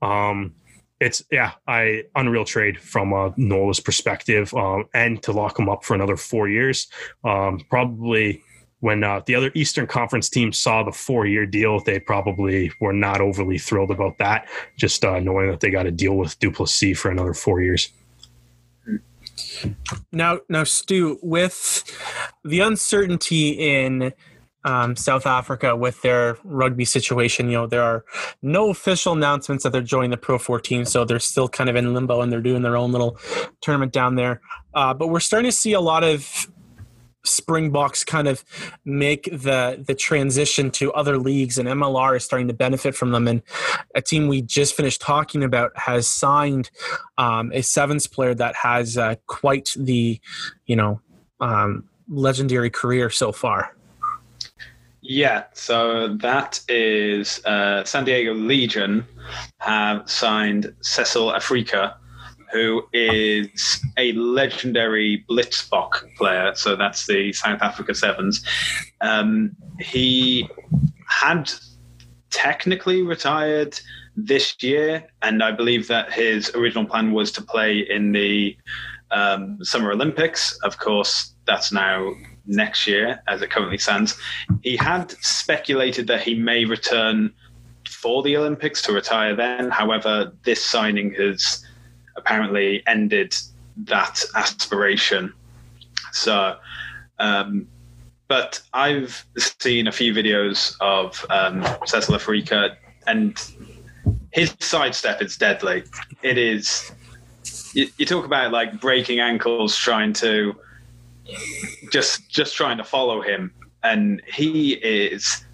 Um, it's yeah, I unreal trade from uh, Nola's perspective, um, and to lock him up for another four years. Um, probably when uh, the other Eastern Conference teams saw the four-year deal, they probably were not overly thrilled about that. Just uh, knowing that they got to deal with du Plessis for another four years. Now, now, Stu, with the uncertainty in um, South Africa with their rugby situation, you know, there are no official announcements that they're joining the Pro 14, so they're still kind of in limbo and they're doing their own little tournament down there. Uh, but we're starting to see a lot of Springboks kind of make the the transition to other leagues, and MLR is starting to benefit from them. And a team we just finished talking about has signed um, a sevens player that has uh, quite the you know um, legendary career so far. Yeah, so that is uh, San Diego Legion have signed Cecil Afrika who is a legendary Blitzbok player. So that's the South Africa Sevens. Um, he had technically retired this year, and I believe that his original plan was to play in the um, Summer Olympics. Of course, that's now next year as it currently stands. He had speculated that he may return for the Olympics to retire then. However, this signing has apparently ended that aspiration. So, um, but I've seen a few videos of um, Cecil Afrika, and his sidestep is deadly. It is. You, you talk about like breaking ankles, trying to just just trying to follow him, and he is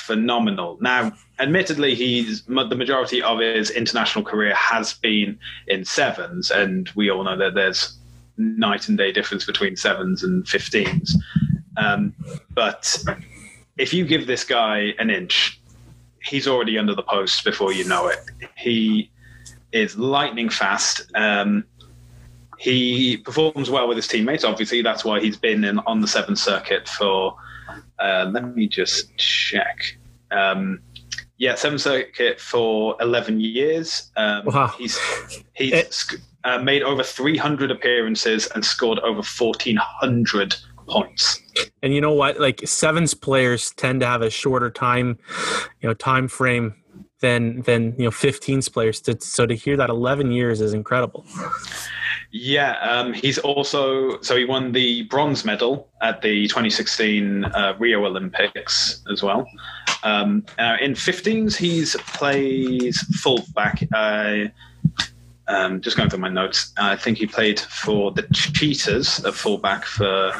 phenomenal. Now, admittedly, he's the majority of his international career has been in sevens, and we all know that there's night and day difference between sevens and 15s. Um, but if you give this guy an inch, he's already under the post before you know it. He is lightning fast. Um, he performs well with his teammates. Obviously, that's why he's been in, on the seventh circuit for. Uh, let me just check. Um, yeah, seventh circuit for eleven years. Um, Wow. He's he's uh, made over three hundred appearances and scored over fourteen hundred points. And you know what? Like sevens players tend to have a shorter time, you know, time frame than than you know 15s players. To, so to hear that 11 years is incredible. Yeah, um, he's also so he won the bronze medal at the 2016 uh, Rio Olympics as well. Um, uh, in 15s, he's plays fullback. Uh, um, just going through my notes, I think he played for the Cheetahs at fullback for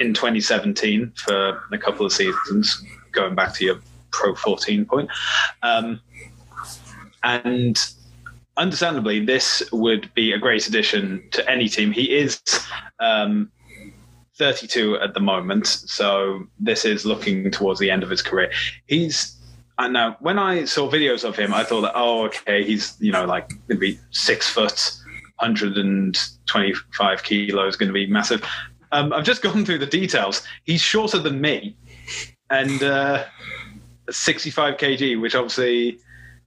in 2017 for a couple of seasons. Going back to your Pro 14 point, um, and understandably, this would be a great addition to any team. He is um, 32 at the moment, so this is looking towards the end of his career. He's I know when I saw videos of him, I thought that oh, okay, he's you know like going to be six foot, 125 kilos, going to be massive. Um, I've just gone through the details. He's shorter than me, and uh, 65 kg, which obviously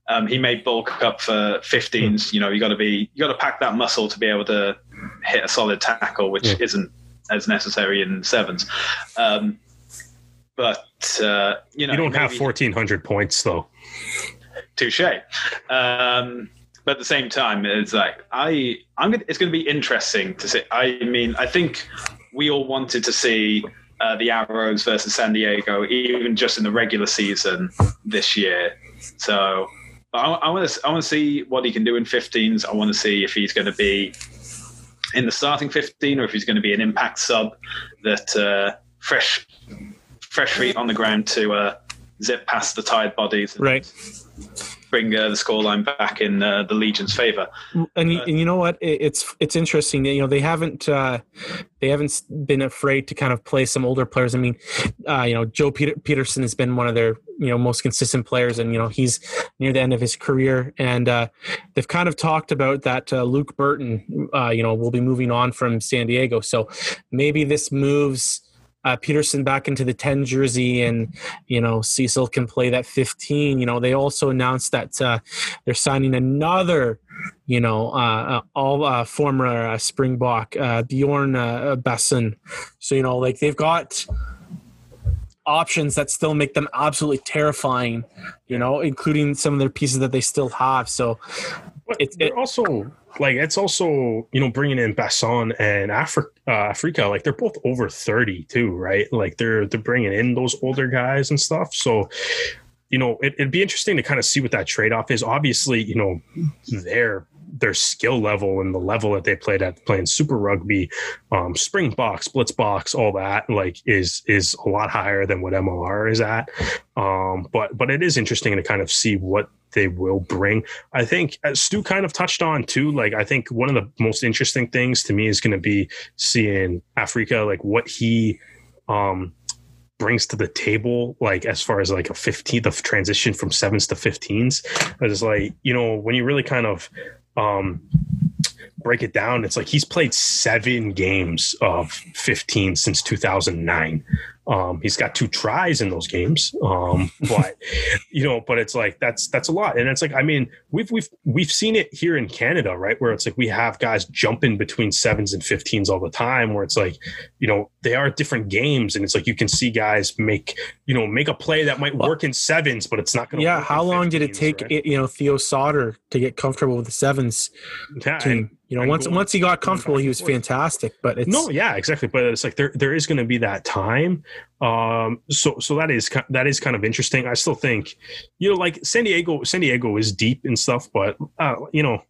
um, he may bulk up for 15s. You know, you got to be you got to pack that muscle to be able to hit a solid tackle, which Yeah. isn't as necessary in sevens. Um, but uh, you know, You don't have 1,400 points, though. touche. Um, but at the same time, it's like I, I'm. Gonna, it's going to be interesting to see. I mean, I think we all wanted to see uh, the Arrows versus San Diego, even just in the regular season this year. So, I, want to. I want to see what he can do in 15s. I want to see if he's going to be in the starting 15 or if he's going to be an impact sub that uh, fresh, fresh feet on the ground to uh, zip past the tired bodies. Right. Bring uh, the scoreline back in uh, the Legion's favor. And you, and you know what? It, it's it's interesting that you know they haven't uh, they haven't been afraid to kind of play some older players. I mean, uh, you know, Joe Peter, Pietersen has been one of their you know most consistent players, and you know he's near the end of his career, and uh, they've kind of talked about that uh, Luke Burton, uh, you know, will be moving on from San Diego, so maybe this moves. Uh, Pietersen back into the 10 jersey and you know Cecil can play that 15 you know they also announced that uh, they're signing another you know, uh, uh, all uh, former uh, Springbok, Bjorn Basson. So, you know, like they've got options that still make them absolutely terrifying, you know, including some of their pieces that they still have. So, But It's- it- also like it's also you know bringing in Basson and Afri- uh, Afrika like they're both over thirty too, right? Like they're they're bringing in those older guys and stuff. So you know it, it'd be interesting to kind of see what that trade off is. Obviously, you know their their skill level and the level that they played at playing Super Rugby, um, Springboks, Blitz Box, all that like is is a lot higher than what MLR is at. Um, but but it is interesting to kind of see what they will bring. I think as Stu kind of touched on too. Like I think one of the most interesting things to me is going to be seeing Afrika, like what he um brings to the table, like as far as like a 15th of transition from sevens to 15s. It's like, you know, when you really kind of um break it down, it's like he's played seven games of 15 since 2009. Um, he's got two tries in those games, um, but you know, but it's like that's that's a lot, and it's like I mean, we've we've we've seen it here in Canada, right? Where it's like we have guys jumping between sevens and fifteens all the time, where it's like, you know, they are different games, and it's like you can see guys make you know make a play that might work in sevens, but it's not going to. Yeah, how long did it take? Right? You know, Theo Sauder to get comfortable with the sevens Yeah, team. and- you know, and once going- once he got comfortable, he was fantastic. But it's no yeah exactly but it's like there there is going to be that time um so so that is that is kind of interesting. I still think you know like san diego san diego is deep and stuff but uh you know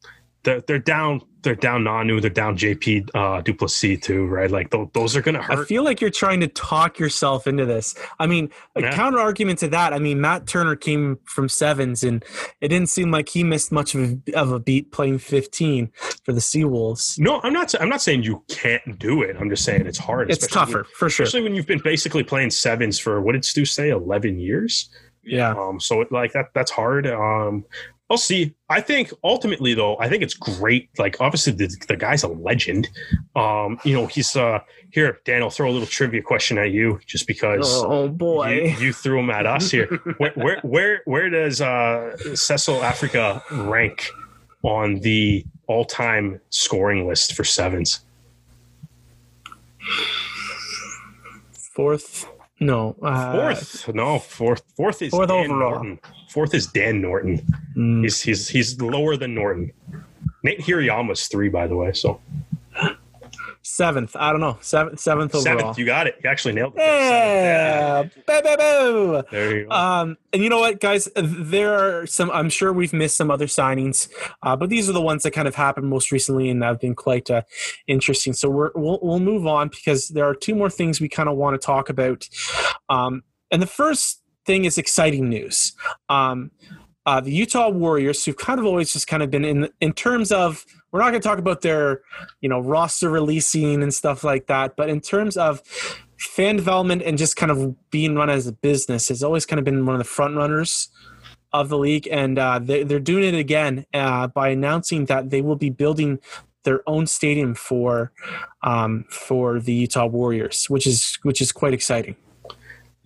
they're, they're down they're down nonu they're down jp uh du plessis too right like th- those are going to hurt. I feel like you're trying to talk yourself into this. I mean, a Yeah. counter argument to that. I mean, Matt Turner came from sevens, and it didn't seem like he missed much of a, of a beat playing 15 for the Seawolves. no i'm not i'm not saying you can't do it i'm just saying it's hard It's tougher when- for sure. especially when you've been basically playing sevens for what did stu say 11 years Yeah, Um, so it, like that, that's hard. Um, I'll see. I think ultimately though, I think it's great. Like obviously the, the guy's a legend. Um, you know, he's uh here, Dan, I'll throw a little trivia question at you just because Oh you, boy. you threw him at us here. where, where where where does uh Cecil Afrika rank on the all time scoring list for sevens? Fourth. No. Uh, Fourth. no, fourth fourth is fourth Dan overall. Norton. Fourth is Dan Norton. mm, He's he's he's lower than Norton. Nate Hirayama's three, by the way. So seventh. I don't know. Seventh. Seventh overall. seventh, you got it. You actually nailed it. yeah. Boo, boo, boo. There you go. Um, and you know what, guys? There are some. I'm sure we've missed some other signings, uh, but these are the ones that kind of happened most recently and have been quite uh, interesting. So we're, we'll we'll move on because there are two more things we kind of want to talk about. Um, and the first thing is exciting news. Um, uh, the Utah Warriors, who've kind of always just kind of been in in terms of we're not going to talk about their you know roster releasing and stuff like that, but in terms of fan development and just kind of being run as a business has always kind of been one of the front runners of the league, and uh, they, they're doing it again uh, by announcing that they will be building their own stadium for um, for the Utah Warriors, which is which is quite exciting.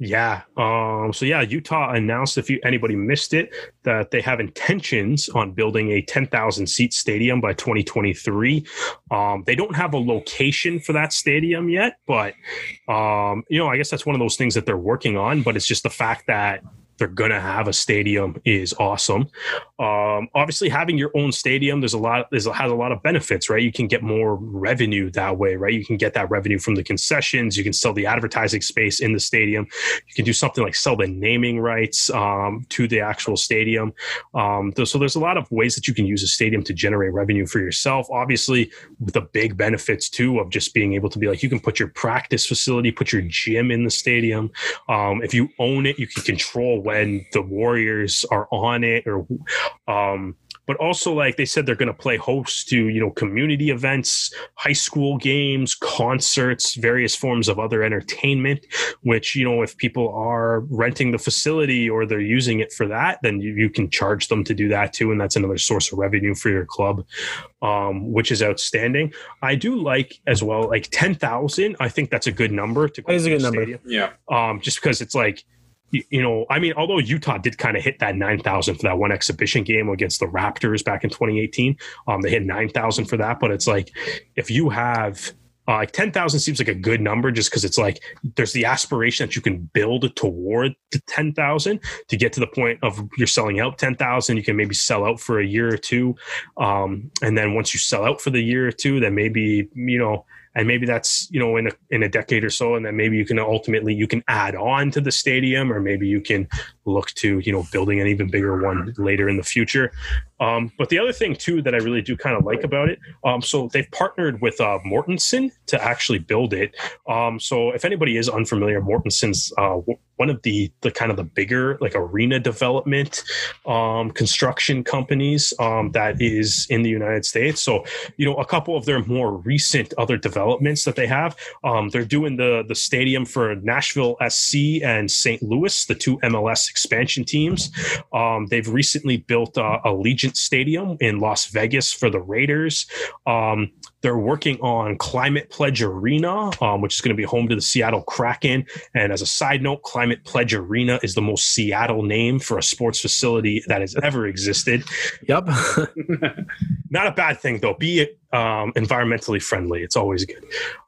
Yeah. Um, so yeah, Utah announced if you anybody missed it that they have intentions on building a 10,000 seat stadium by 2023. Um, they don't have a location for that stadium yet, but um, you know, I guess that's one of those things that they're working on. But it's just the fact that they're gonna have a stadium is awesome. Um, obviously, having your own stadium, there's a lot, there's has a lot of benefits, right? You can get more revenue that way, right? You can get that revenue from the concessions. You can sell the advertising space in the stadium. You can do something like sell the naming rights um, to the actual stadium. Um, so there's a lot of ways that you can use a stadium to generate revenue for yourself. Obviously, with the big benefits too of just being able to be like you can put your practice facility, put your gym in the stadium. Um, if you own it, you can control when the Warriors are on it, or um, but also like they said they're going to play host to you know community events high school games concerts various forms of other entertainment which you know if people are renting the facility or they're using it for that then you, you can charge them to do that too and that's another source of revenue for your club um, which is outstanding i do like as well like 10000 i think that's a good number to go That is a to good the number. stadium Yeah. um, just because it's like you, know i mean although utah did kind of hit that 9000 for that one exhibition game against the raptors back in 2018 um, they hit 9000 for that but it's like if you have uh, like 10,000 seems like a good number just because it's like there's the aspiration that you can build toward the 10,000 to get to the point of you're selling out 10,000. You can maybe sell out for a year or two. Um, and then once you sell out for the year or two, then maybe, you know, and maybe that's you know in a in a decade or so and then maybe you can ultimately you can add on to the stadium or maybe you can look to you know building an even bigger one later in the future um, but the other thing too that i really do kind of like about it um, so they've partnered with uh, mortenson to actually build it. Um, so if anybody is unfamiliar mortenson's uh, w- one of the the kind of the bigger like arena development um, construction companies um, that is in the united states. So you know a couple of their more recent other developments that they have um, they're doing the the stadium for nashville sc and st louis the two mls expansion teams. They've recently built uh, allegiant stadium in las vegas for the raiders um, they're working on Climate Pledge Arena, um, which is going to be home to the Seattle Kraken. And as a side note, Climate Pledge Arena is the most Seattle name for a sports facility that has ever existed. Yep. Not a bad thing though. Be um, environmentally friendly. It's always good.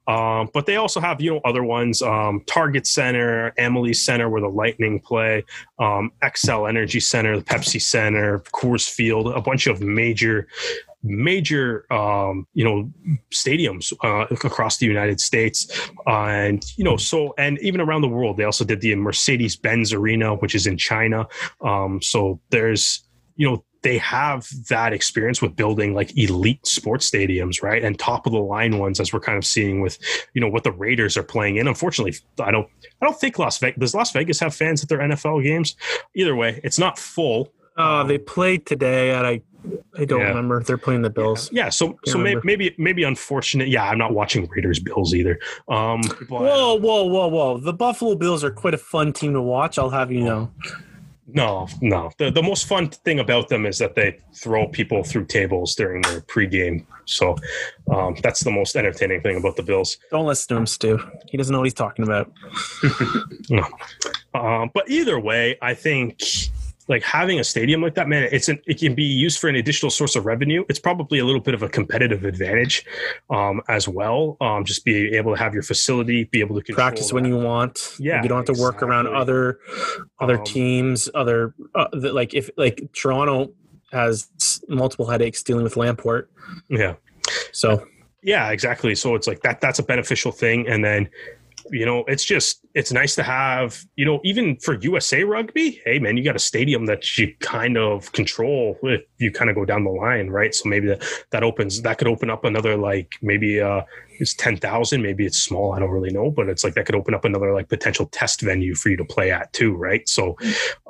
Um, but they also have you know other ones: um, Target Center, Emily Center, where the Lightning play, um, Xcel Energy Center, the Pepsi Center, Coors Field, a bunch of major major um, you know stadiums uh, across the United States, uh, and you know so and even around the world. They also did the Mercedes Benz Arena, which is in China. Um, so there's you know they have that experience with building like elite sports stadiums, right? And top of the line ones, as we're kind of seeing with, you know, what the Raiders are playing in. Unfortunately, I don't, I don't think Las Vegas does Las Vegas have fans at their NFL games. Either way, it's not full. Uh, they played today, and I, I don't Yeah. remember. They're playing the Bills. Yeah, so so may, remember. maybe maybe unfortunate. Yeah, I'm not watching Raiders Bills either. Um, but- Whoa, whoa, whoa, whoa! The Buffalo Bills are quite a fun team to watch. I'll have you know. No, no. The the most fun thing about them is that they throw people through tables during their pregame. So um, that's the most entertaining thing about the Bills. Don't listen to him, Stu. He doesn't know what he's talking about. No. Um, but either way, I think like having a stadium like that, man, it's an, it can be used for an additional source of revenue. It's probably a little bit of a competitive advantage um, as well. Um, just be able to have your facility, be able to Practice when you want. Yeah, you don't have to work around other other Um, teams. Other uh, the, like if like Toronto has multiple headaches dealing with Lamport. Yeah. So Yeah, exactly. So it's like that that's a beneficial thing. And then, you know, it's just it's nice to have, you know, even for USA rugby, hey man, you got a stadium that you kind of control if you kind of go down the line, right? So maybe that, that opens that could open up another like maybe uh it's ten thousand, maybe it's small, I don't really know, but it's like that could open up another like potential test venue for you to play at too, right? So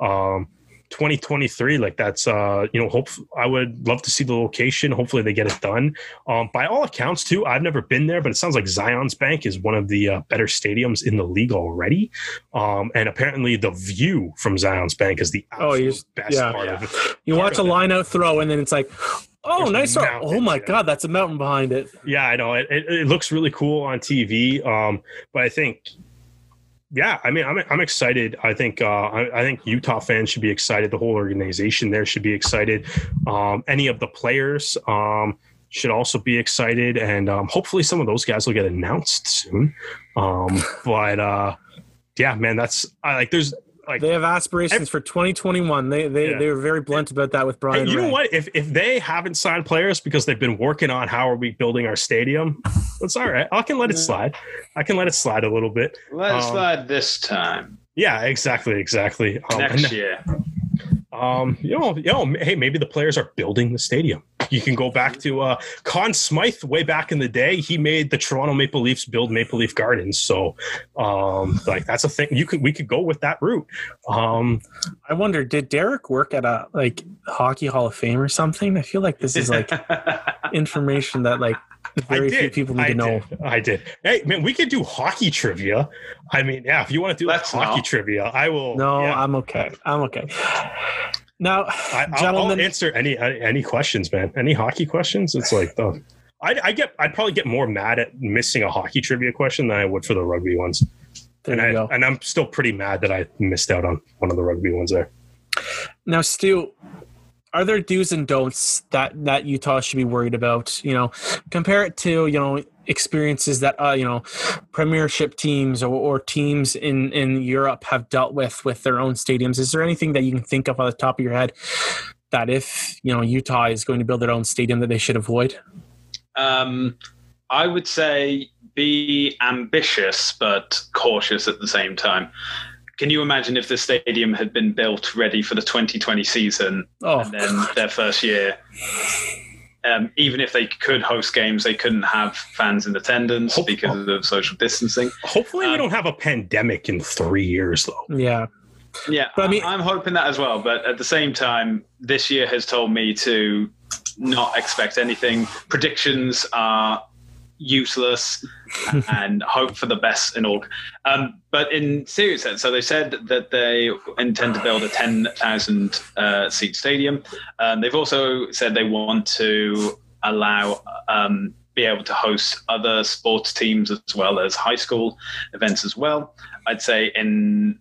um 2023 like that's uh you know hope i would love to see the location hopefully they get it done um by all accounts too i've never been there but it sounds like zion's bank is one of the uh, better stadiums in the league already um and apparently the view from zion's bank is the Oh, you absolute just- best yeah. part of it you watch a of line out throw, and then it's like, oh, There's nice throw. mountains, Oh my yeah. god, that's a mountain behind it. yeah i know it, it, it looks really cool on tv um but i think yeah i mean i'm, I'm excited. I think uh I, I think utah fans should be excited. The whole organization there should be excited. Um any of the players um should also be excited. And um hopefully some of those guys will get announced soon. Um but uh yeah man that's i like there's like They have aspirations for 2021. They they Yeah. they were very blunt about that with Brian. Hey, you know what? If if they haven't signed players because they've been working on how are we building our stadium, that's all right. I can let it slide. I can let it slide a little bit. Let's Um, slide this time. Yeah, exactly, exactly. Um, Next year. Um, you know, you know, hey, maybe the players are building the stadium. You can go back to uh, Conn Smythe way back in the day. He made the Toronto Maple Leafs build Maple Leaf Gardens. So, um, like that's a thing. You could we could go with that route. Um, I wonder, did Derek work at a like hockey Hall of Fame or something? I feel like this is like information that like very I few did. people need I to know. Did. I did. Hey, man, we could do hockey trivia. I mean, yeah, if you want to do like hockey not. trivia, I will. No, yeah. I'm okay. Uh, I'm okay. Now, I, I'll, I'll gentlemen, answer any uh, any questions, man. Any hockey questions? It's like oh, the. I, I get. I'd probably get more mad at missing a hockey trivia question than I would for the rugby ones. there and you I go. and I'm still pretty mad that I missed out on one of the rugby ones there. Now, Stu, are there do's and don'ts that that Utah should be worried about? You know, compare it to you know experiences that uh, you know Premiership teams or, or teams in in Europe have dealt with with their own stadiums. Is there anything that you can think of on the top of your head that if you know Utah is going to build their own stadium that they should avoid? Um, I would say be ambitious but cautious at the same time. Can you imagine if the stadium had been built ready for the 2020 season Oh, and then their first year? Um, even if they could host games, they couldn't have fans in attendance Hope- because of social distancing. Hopefully, we Um, don't have a pandemic in three years, though. yeah. Yeah, But I mean- I'm hoping that as well. But at the same time, this year has told me to not expect anything. Predictions are useless and hope for the best in all. Um, but in serious sense, so they said that they intend to build a 10,000 uh, seat stadium. Um, they've also said they want to allow um, be able to host other sports teams as well as high school events as well. I'd say in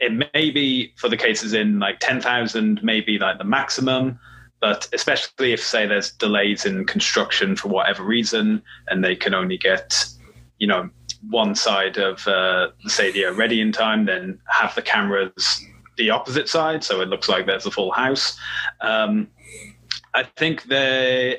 it may be for the cases in like 10,000, maybe like the maximum, but especially if, say, there's delays in construction for whatever reason and they can only get, you know, one side of uh, say, the stadia ready in time, then have the cameras the opposite side so it looks like there's a full house. Um, I think the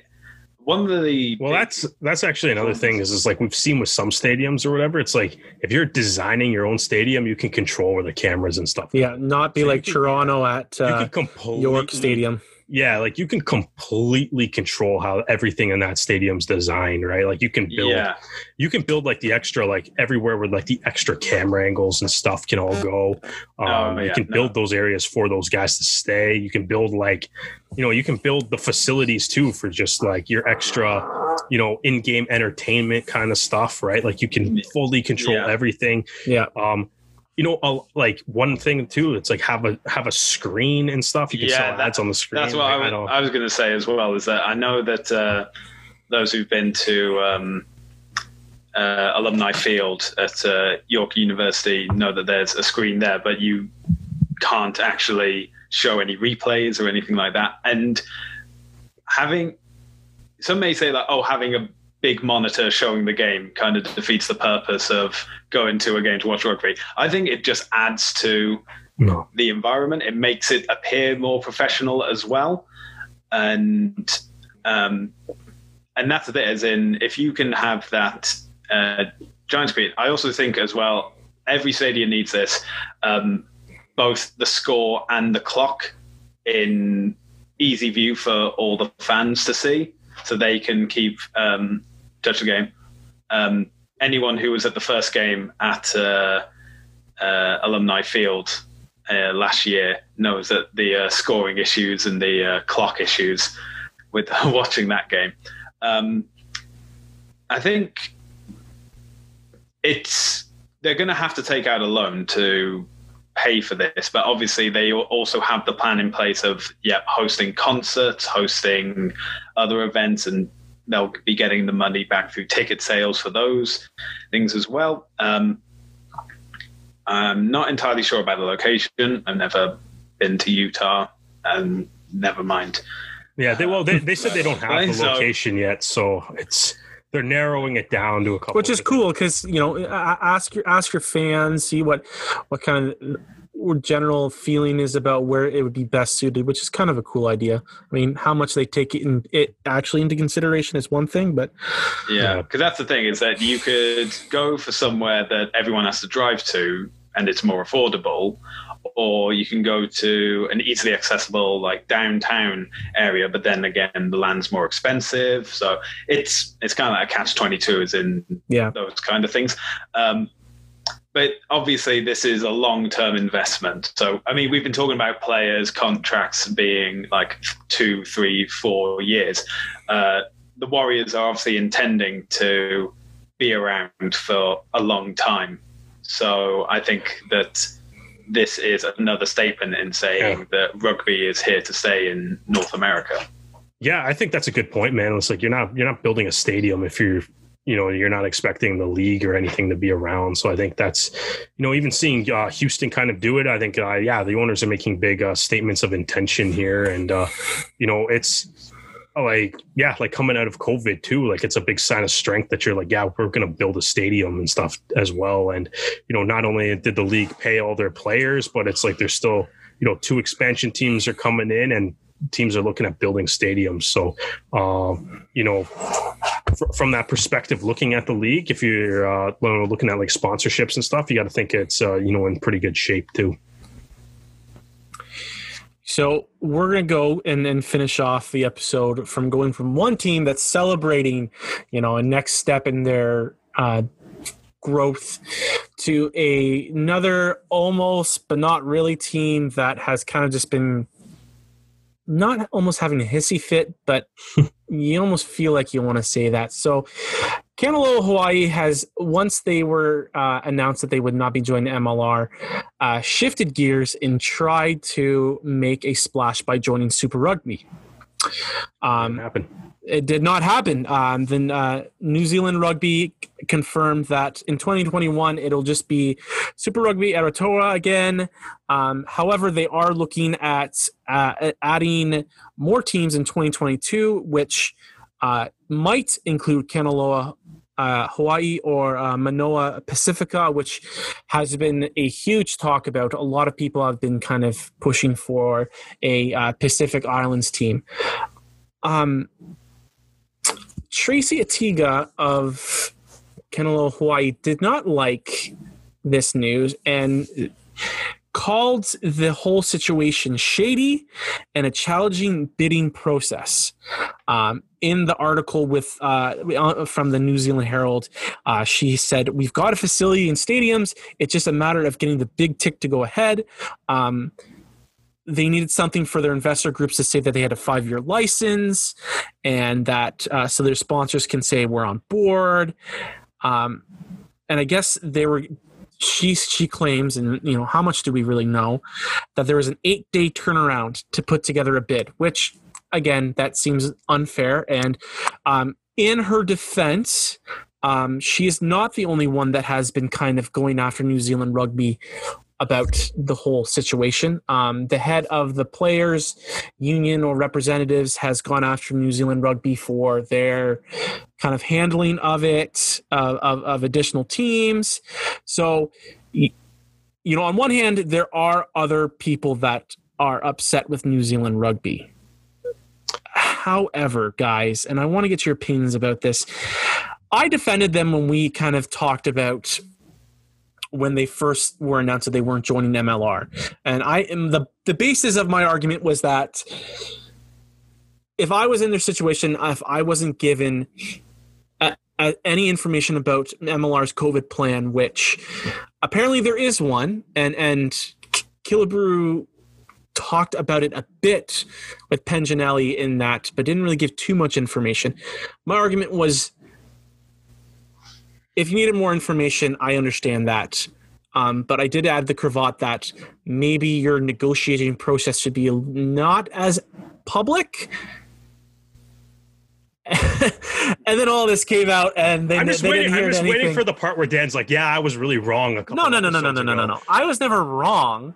one of the well that's that's actually another thing is is like we've seen with some stadiums or whatever it's like if you're designing your own stadium you can control where the cameras and stuff Yeah, not be So like can- Toronto at uh, York Stadium. Yeah like you can completely control how everything in that stadium's designed right? Like you can build yeah. you can build like the extra like everywhere where like the extra camera angles and stuff can all go. Um, Oh, you yeah, can no. build those areas for those guys to stay. You can build like you know you can build the facilities too for just like your extra you know in-game entertainment kind of stuff right? Like you can fully control Yeah. everything. Yeah. um you know like one thing too it's like have a have a screen and stuff you can Yeah, sell that- ads on the screen That's what Like, I, was- don't- I was going to say as well. Is that I know that uh, those who've been to um, uh, Alumni Field at uh, York University know that there's a screen there, but you can't actually show any replays or anything like that. And having some may say that oh, having a big monitor showing the game kind of defeats the purpose of going to a game to watch rugby. I think it just adds to no the environment. It makes it appear more professional as well, and um, and that's it. As in, if you can have that uh, giant screen, I also think as well. Every stadium needs this, um, both the score and the clock in easy view for all the fans to see, so they can keep um, judge the game. Um, anyone who was at the first game at uh, uh, Alumni Field uh, last year knows that the uh, scoring issues and the uh, clock issues with watching that game. Um, I think it's they're going to have to take out a loan to pay for this, but obviously they also have the plan in place of yeah hosting concerts, hosting other events, and they'll be getting the money back through ticket sales for those things as well. Um, I'm not entirely sure about the location. I've never been to Utah, and never mind. Yeah, they well they, they said they don't have the So- location yet, so it's they're narrowing it down to a couple. which is cool because you know ask your ask your fans see what what kind of what general feeling is about where it would be best suited which is kind of a cool idea i mean how much they take it, in, it actually into consideration is one thing but Yeah, because that's the thing is that you could go for somewhere that everyone has to drive to, and it's more affordable, or you can go to an easily accessible like downtown area, but then again the land's more expensive. So it's it's kind of like a catch twenty two, as in yeah those kind of things. Um, but obviously, this is a long term investment. So, I mean, we've been talking about players' contracts being like two, three, four years. Uh, the Warriors are obviously intending to be around for a long time. So, I think that this is another statement in saying Yeah. that rugby is here to stay in North America. Yeah, I think that's a good point, man. It's like you're not you're not building a stadium if you're you know you're not expecting the league or anything to be around. So I think that's you know even seeing uh, Houston kind of do it. I think uh, yeah, the owners are making big uh, statements of intention here, and uh, you know it's like yeah, like coming out of COVID too. Like it's a big sign of strength that you're like yeah, we're going to build a stadium and stuff as well. And you know not only did the league pay all their players, but it's like there's still you know two expansion teams are coming in and teams are looking at building stadiums. So, um, you know, from that perspective, looking at the league, if you're uh, looking at like sponsorships and stuff, you got to think it's uh, you know in pretty good shape too. So we're gonna go and then finish off the episode from going from one team that's celebrating, you know, a next step in their uh, growth to a, another almost but not really team that has kind of just been not almost having a hissy fit, but you almost feel like you want to say that. So Kanaloa Hawaii has once they were uh, announced that they would not be joining MLR, uh, shifted gears and tried to make a splash by joining Super Rugby. Um, happen. it did not happen. Um, then uh, New Zealand Rugby confirmed that in 2021 it'll just be Super Rugby Aotearoa again. Um, however, they are looking at uh, adding more teams in 2022, which uh, might include Kanaloa. Uh, Hawaii or uh, Moana Pacifica, which has been a huge talk about. A lot of people have been kind of pushing for a uh, Pacific Islands team. Um, Tracy Atiga of Kanaloa, Hawaii, did not like this news and called the whole situation shady and a challenging bidding process. Um, in the article with uh, from the New Zealand Herald, uh, she said, "We've got a facility in stadiums. It's just a matter of getting the big tick to go ahead." Um, they needed something for their investor groups to say that they had a five year license and that uh, so their sponsors can say we're on board. Um, and I guess they were. She she claims, and you know how much do we really know, that there was an eight day turnaround to put together a bid, which again that seems unfair. And um, in her defense, um, she is not the only one that has been kind of going after New Zealand rugby about the whole situation. Um, the head of the players' union or representatives has gone after New Zealand Rugby for their kind of handling of it, uh, of, of additional teams. So, you know, on one hand, there are other people that are upset with New Zealand Rugby. However, guys, and I want to get your opinions about this. I defended them when we kind of talked about when they first were announced that they weren't joining MLR. And I am the the basis of my argument was that if I was in their situation, if I wasn't given a, a, any information about MLR's COVID plan, which apparently there is one, and and Killebrew talked about it a bit with Penjanelli in that, but didn't really give too much information. My argument was if you needed more information, I understand that. Um, but I did add the cravat that maybe your negotiating process should be not as public. and then all this came out, and then I'm just they waiting. didn't hear I'm just waiting for the part where Dan's like, "Yeah, I was really wrong." A couple No, no, no, no, no, no, no, no, no. I was never wrong.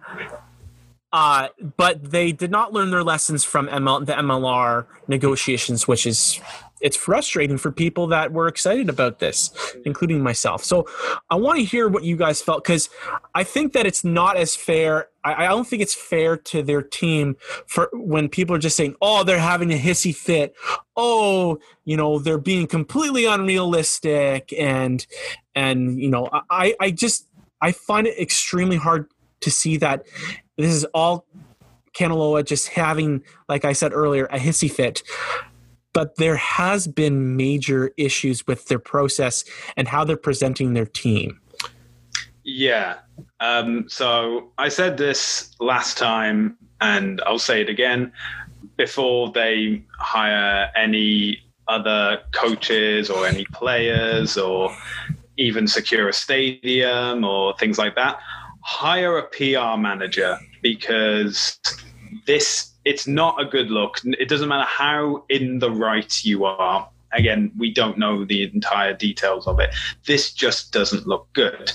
Uh, but they did not learn their lessons from ML, the MLR negotiations, which is it's frustrating for people that were excited about this, including myself. So I want to hear what you guys felt because I think that it's not as fair. I, I don't think it's fair to their team for when people are just saying, "Oh, they're having a hissy fit." Oh, you know, they're being completely unrealistic, and and you know, I I just I find it extremely hard to see that this is all Kanaloa just having, like I said earlier, a hissy fit. But there has been major issues with their process and how they're presenting their team. Yeah. Um, so I said this last time, and I'll say it again. Before they hire any other coaches or any players or even secure a stadium or things like that, hire a PR manager because this it's not a good look. It doesn't matter how in the right you are. Again, we don't know the entire details of it. This just doesn't look good.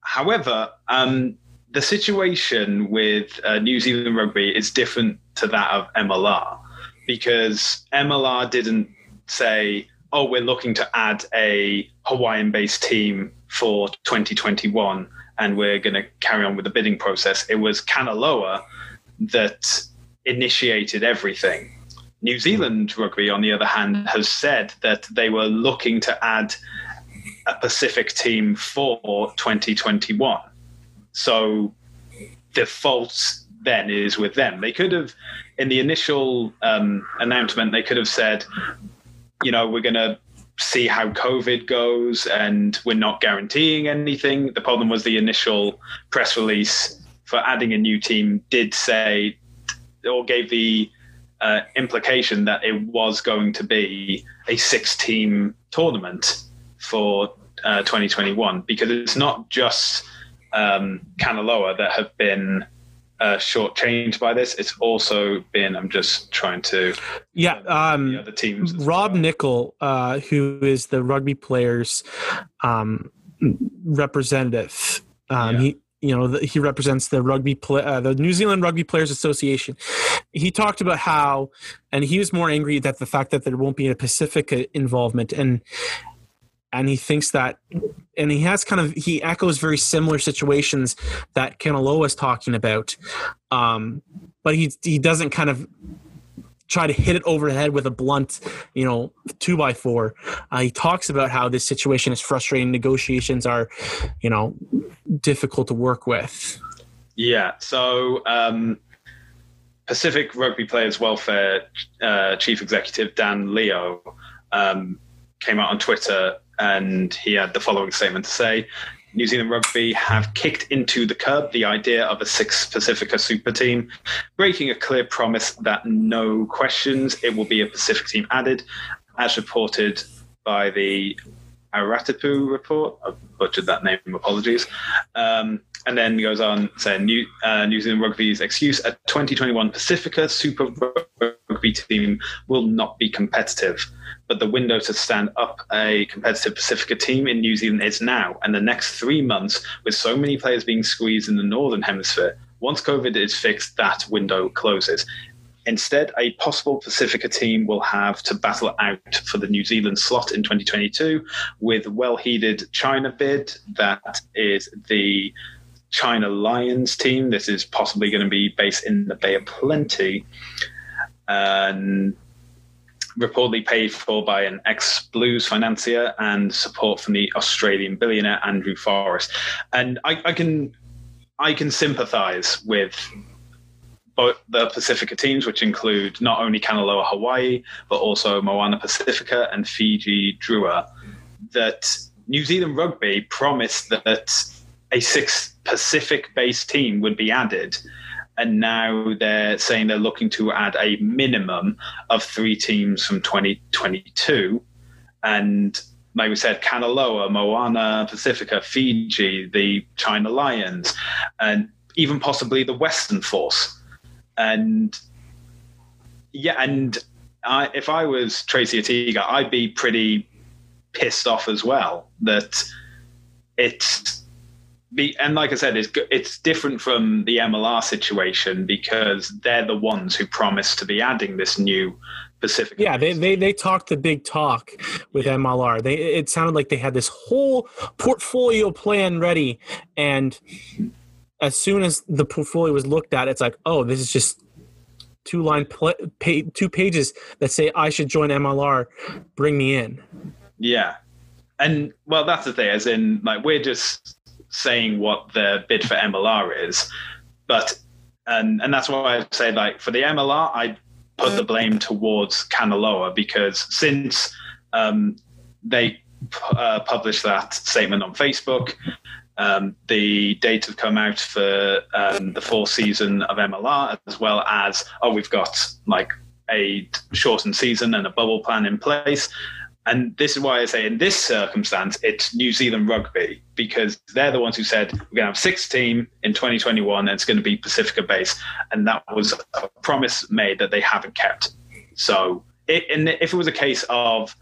However, um, the situation with uh, New Zealand rugby is different to that of MLR because MLR didn't say, "Oh, we're looking to add a Hawaiian-based team for 2021." and we're going to carry on with the bidding process. It was Kanaloa that initiated everything. New Zealand Rugby, on the other hand, has said that they were looking to add a Pacific team for 2021. So the fault then is with them. They could have, in the initial um, announcement, they could have said, you know, we're going to see how COVID goes, and we're not guaranteeing anything. The problem was the initial press release for adding a new team did say or gave the uh, implication that it was going to be a six team tournament for uh, 2021 because it's not just um, Kanaloa that have been uh, shortchanged by this. It's also been. I'm just trying to. Yeah, um, the other teams. Rob well. Nichol, uh, who is the rugby players um, representative. Um, Yeah. He, you know, the, he represents the rugby, play, uh, the New Zealand Rugby Players Association. He talked about how, and he was more angry that the fact that there won't be a Pacifica involvement, and and he thinks that, and he has kind of he echoes very similar situations that Kanaloa is talking about, um, but he he doesn't kind of try to hit it over the head with a blunt, you know, two by four. Uh, he talks about how this situation is frustrating. Negotiations are, you know, difficult to work with. Yeah. So, um, Pacific Rugby Players Welfare uh, Chief Executive Dan Leo um, came out on Twitter and he had the following statement to say. New Zealand Rugby have kicked into the curb the idea of a six Pacifica super team, breaking a clear promise that no questions it will be a Pacific team added, as reported by the Aratipu report. I butchered that name, apologies. Um, and then goes on saying New, uh, New Zealand Rugby's excuse a 2021 Pacifica Super Rugby team will not be competitive. But the window to stand up a competitive Pacifica team in New Zealand is now. And the next three months, with so many players being squeezed in the Northern Hemisphere, once COVID is fixed, that window closes. Instead, a possible Pacifica team will have to battle out for the New Zealand slot in 2022 with well-heeded China bid. That is the China Lions team. This is possibly going to be based in the Bay of Plenty. And reportedly paid for by an ex Blues financier and support from the Australian billionaire Andrew Forrest. And I, I can I can sympathise with both the Pacifica teams, which include not only Kanaloa Hawaii, but also Moana Pacifica and Fiji Drua, that New Zealand Rugby promised that a six Pacific based team would be added. And now they're saying they're looking to add a minimum of three teams from 2022. And like we said, Kanaloa, Moana Pacifica, Fiji, the China Lions, and even possibly the Western Force. And yeah, and I, if I was Tracy Atiga, I'd be pretty pissed off as well that it's be, and like I said, it's it's different from the MLR situation because they're the ones who promised to be adding this new Pacific. Yeah, they, they they talked the big talk with MLR. They it sounded like they had this whole portfolio plan ready, and as soon as the portfolio was looked at, it's like, oh, this is just two line pla pa- two pages that say I should join MLR. Bring me in. Yeah, and well, that's the thing. As in, like, we're just saying what the bid for MLR is, but and and that's why I say like for the MLR, I put the blame towards Kanaloa because since um, they uh, published that statement on Facebook, um, the data have come out for um, the fourth season of MLR, as well as oh, we've got like a shortened season and a bubble plan in place. And this is why I say in this circumstance, it's New Zealand rugby because they're the ones who said we're going to have six team in 2021 and it's going to be Pacifica based. And that was a promise made that they haven't kept. So it, and if it was a case of,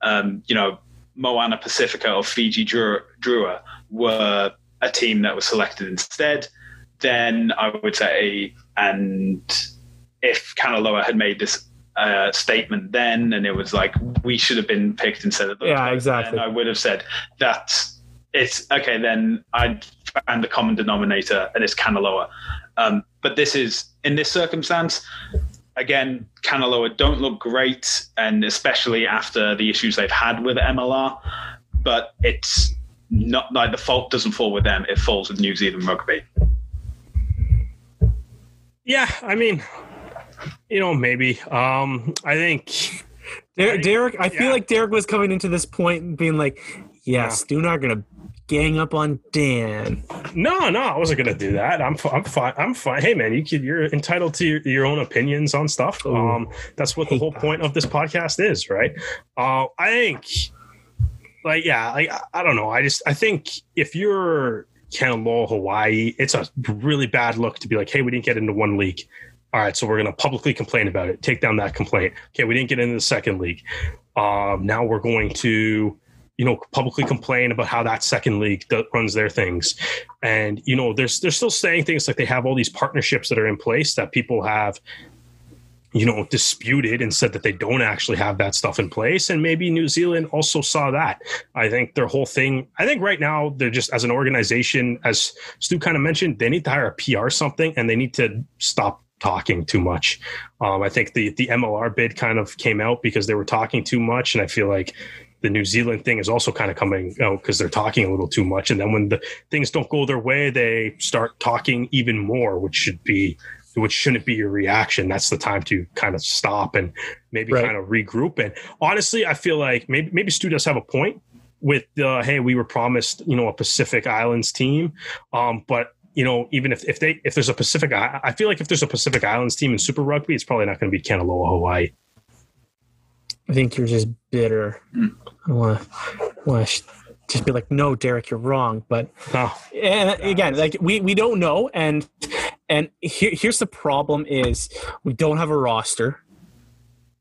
um, you know, Moana Pacifica or Fiji Drua, were a team that was selected instead, then I would say, and if Kanaloa had made this uh, statement then, and it was like we should have been picked instead of those Yeah, guys, exactly. then I would have said that it's okay. Then I found the common denominator, and it's Kanaloa. Um, but this is in this circumstance. Again, Kanaloa don't look great, and especially after the issues they've had with MLR. But it's not like the fault doesn't fall with them; it falls with New Zealand rugby. Yeah, I mean, you know, maybe. Um, I think Der- Derek, I feel Yeah. like Derek was coming into this point and being like, "Yeah, Stu and I are gonna gang up on Dan." no, no, I wasn't gonna do that. I'm, I'm fine. I'm fine. Hey, man, you could, you're entitled to your, your own opinions on stuff. Ooh, um, that's what the whole that. point of this podcast is, right? Uh, I think, like, yeah, like, I- I don't know. I just, I think if you're Kanaloa, Hawaii, it's a really bad look to be like, hey, we didn't get into one league. All right, so we're going to publicly complain about it. Take down that complaint. Okay, we didn't get into the second league. Um, now we're going to, you know, publicly complain about how that second league runs their things. And you know, there's they're still saying things like they have all these partnerships that are in place that people have you know, disputed and said that they don't actually have that stuff in place. And maybe New Zealand also saw that. I think their whole thing, I think right now they're just as an organization, as Stu kind of mentioned, they need to hire a PR something and they need to stop talking too much. Um, I think the the MLR bid kind of came out because they were talking too much, and I feel like the New Zealand thing is also kind of coming out because they're talking a little too much. And then when the things don't go their way, they start talking even more, which should be which shouldn't be your reaction. That's the time to kind of stop and maybe Right. kind of regroup. And honestly, I feel like maybe maybe Stu does have a point with uh, hey, we were promised you know a Pacific Islands team, um, but you know even if if they if there's a Pacific, I, I feel like if there's a Pacific Islands team in Super Rugby, it's probably not going to be Kanaloa, Hawaii. I think you're just bitter. I want to want to just be like, no, Derek, you're wrong. But No, and again, like we we don't know, and and here, here's the problem: is we don't have a roster.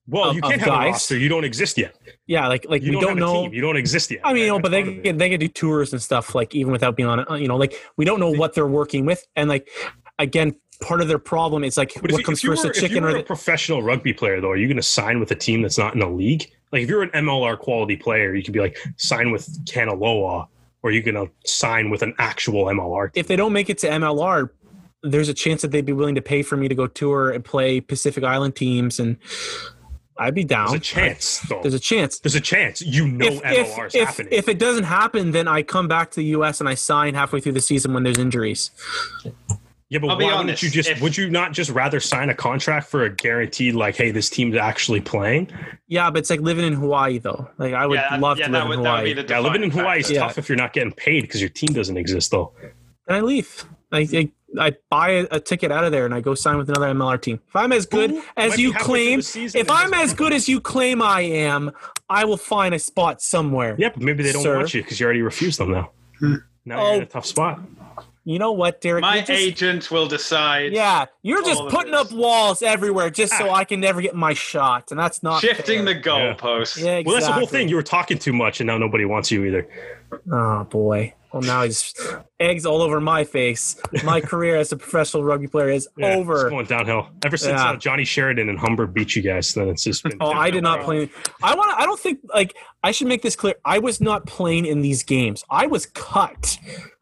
Well, Of- you can't have a roster. You don't exist yet. Yeah, like like You we don't, don't, know. You don't exist yet. I mean, you know, but they part of it. can, they can do tours and stuff like even without being on it. You know, like we don't know what they're working with, and like again, part of their problem is like But what you- comes if first, were, the chicken or a the professional rugby player, though, are you going to sign with a team that's not in a league? Like, if you're an MLR quality player, you could be like sign with Kanaloa, or you're going to sign with an actual MLR. Team. if they don't make it to MLR, there's a chance that they'd be willing to pay for me to go tour and play Pacific Island teams, and I'd be down. There's a chance, though. There's a chance. There's a chance. You know if, MLR is if, if, happening. if it doesn't happen, then I come back to the U.S. and I sign halfway through the season when there's injuries. yeah, but I'll why be wouldn't you just? if- would you not just rather sign a contract for a guaranteed, like, hey, this team's actually playing? Yeah, but it's like living in Hawaii, though. Like I would yeah, love yeah, to that live would, in that would Hawaii, be the Yeah, living in defining Hawaii is factor. Yeah. tough if you're not getting paid because your team doesn't exist, though. and I leave. I, I I buy a, ticket out of there and I go sign with another MLR team. If I'm as good Who as you claim, if I'm as good as you claim I am, I will find a spot somewhere. Yeah, but maybe they don't Sir. want you because you already refused them now. Now you're in Oh. a tough spot. You know what, Derek? My You're just- agent will decide. Yeah, you're just putting up walls everywhere just so I can never get my shot, and that's not Shifting fair. the goalposts. Yeah, exactly. Well, that's the whole thing. You were talking too much, and now nobody wants you either. Oh boy. Well, now he's eggs all over my face. My career as a professional rugby player is Yeah, It's over. going downhill ever since Yeah. uh, Johnny Sheridan and Humber beat you guys. Then it's just been. Oh, I did not play. I want. I don't think like I should make this clear. I was not playing in these games. I was cut,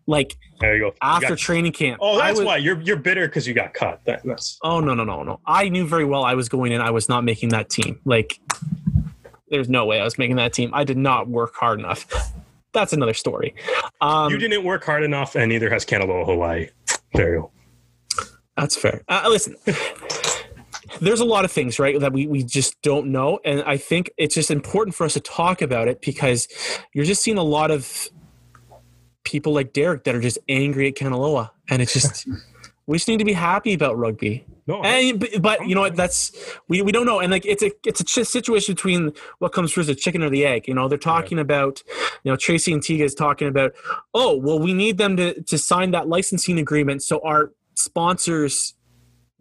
like There you go. You after got- training camp. oh, that's was, why you're you're bitter because you got cut. That, that's Oh no no no no! I knew very well I was going in. I was not making that team. Like, there's no way I was making that team. I did not work hard enough. That's another story. Um, you didn't work hard enough, and neither has Kanaloa Hawaii. There you go. That's fair. Uh, listen, there's a lot of things, right, that we, we just don't know. And I think it's just important for us to talk about it because you're just seeing a lot of people like Derek that are just angry at Kanaloa. And it's just, we just need to be happy about rugby. No, And, but, but you know what? That's we, we don't know, and like it's a it's a ch- situation between what comes first, the chicken or the egg. You know, they're talking about, you know, Tracy Atiga is talking about, oh, well, we need them to to sign that licensing agreement so our sponsors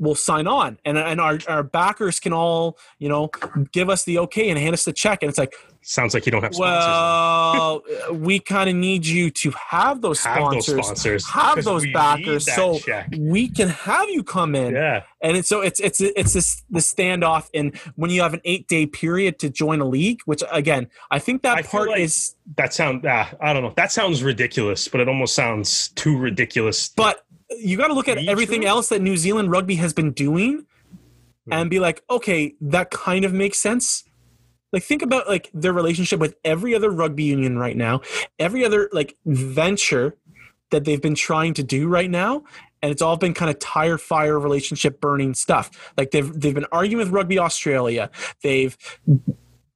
will sign on, and and our our backers can all you know give us the okay and hand us the check, and it's like, sounds like you don't have sponsors. well, we kind of need you to have those have those sponsors. have those backers, so check. we can have you come in yeah, and it's, so it's it's it's this the standoff and when you have an eight day period to join a league which again i think that I part like- is that sound. Ah, I don't know. That sounds ridiculous, but it almost sounds too ridiculous. but you got to look at everything true. else that new zealand rugby has been doing Hmm. and be like okay that kind of makes sense like think about like their relationship with every other rugby union right now every other like venture that they've been trying to do right now and it's all been kind of tire fire relationship burning stuff like they've they've been arguing with rugby australia they've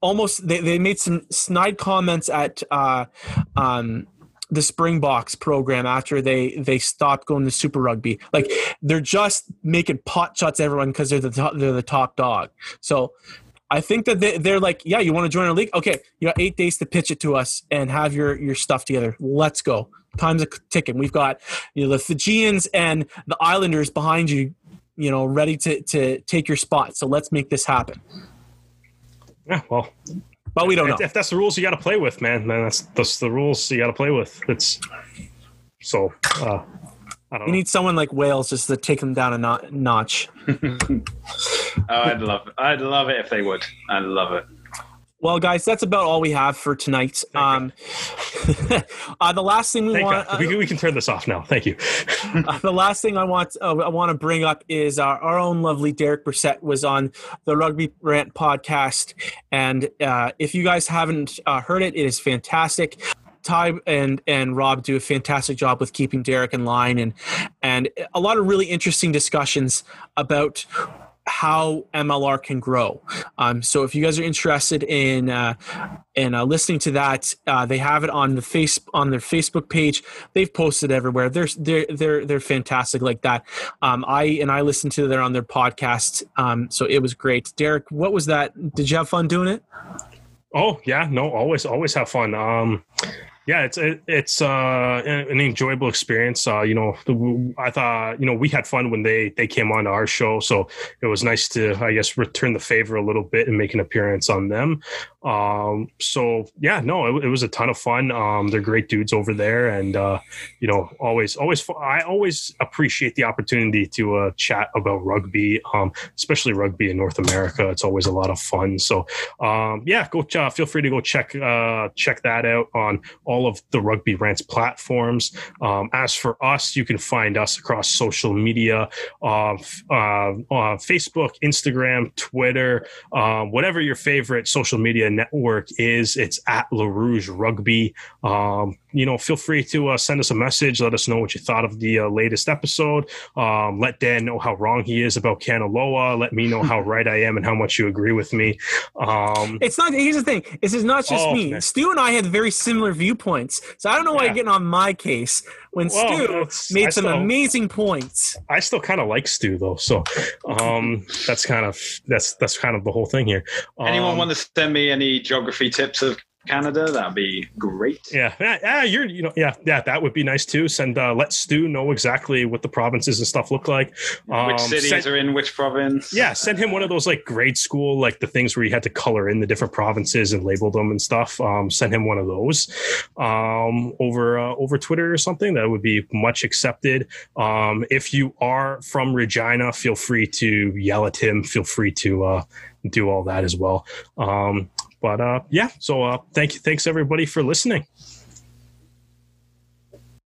almost they, they made some snide comments at uh um the Springboks program after they they stopped going to Super Rugby. Like they're just making pot shots everyone because they're the top, they're the top dog. So I think that they, they're like, yeah, you want to join our league? Okay, you got eight days to pitch it to us and have your your stuff together. Let's go. Time's a ticking. We've got you know the Fijians and the Islanders behind you, you know, ready to to take your spot. So let's make this happen. Yeah, well, But we don't know. if, that's the rules you got to play with, man, then that's that's the rules you got to play with. It's so. Uh, I don't We know. need someone like Wales just to take them down a no- notch. Oh, I'd love it. I'd love it if they would. I'd love it. Well, guys, that's about all we have for tonight. Um, uh, the last thing we Thank want, God. we, can- we can turn this off now. Thank you. Uh, the last thing I want uh, I want to bring up is our, our own lovely Derek Brissett was on the Rugby Rant podcast, and uh, if you guys haven't uh, heard it, it is fantastic. Ty and and Rob do a fantastic job with keeping Derek in line, and and a lot of really interesting discussions about how MLR can grow. Um, so if you guys are interested in uh, in uh, listening to that, uh, they have it on the face on their Facebook page. They've posted everywhere. They're they're they're they're fantastic like that. Um, I and I listened to their on their podcast. Um, so it was great. Derek, what was that? Did you have fun doing it? Oh yeah, no, always always have fun. Um, yeah, it's it, it's uh, an enjoyable experience. Uh, you know, the- I thought you know we had fun when they they came on to our show, so it was nice to I guess return the favor a little bit and make an appearance on them. Um, so yeah, no, it, it was a ton of fun. Um, they're great dudes over there, and uh, you know, always always I always appreciate the opportunity to uh, chat about rugby, um, especially rugby in North America. It's always a lot of fun. So um, yeah, go uh, feel free to go check uh, check that out on all of the Rugby Rants platforms. Um, as for us, you can find us across social media, uh, uh, uh, Facebook, Instagram, Twitter, whatever your favorite social media network is. It's at LaRouge Rugby. Um, you know, feel free to uh, send us a message. Let us know what you thought of the uh, latest episode. Um, let Dan know how wrong he is about Kanaloa. Let me know how right I am and how much you agree with me. Um, It's not. Here's the thing. This is not just Oh, me. okay. Stu and I had very similar viewpoints. So I don't know why Yeah. you're getting on my case when Well, Stu it's- I made some still- amazing points. I still kind of like Stu though, so um, that's kind of that's that's kind of the whole thing here. Anyone Um, want to send me any geography tips of Canada? That'd be great. Yeah, yeah, yeah, you're, you know, yeah, yeah, that would be nice too. Send, uh, let Stu know exactly what the provinces and stuff look like. Um, which cities send- are in which province? yeah, send him one of those like grade school, like the things where you had to color in the different provinces and label them and stuff. Um, send him one of those um, over uh, over Twitter or something. That would be much accepted. Um, if you are from Regina, feel free to yell at him. Feel free to uh, do all that as well. Um, but uh, yeah, so uh, thank you, thanks everybody for listening.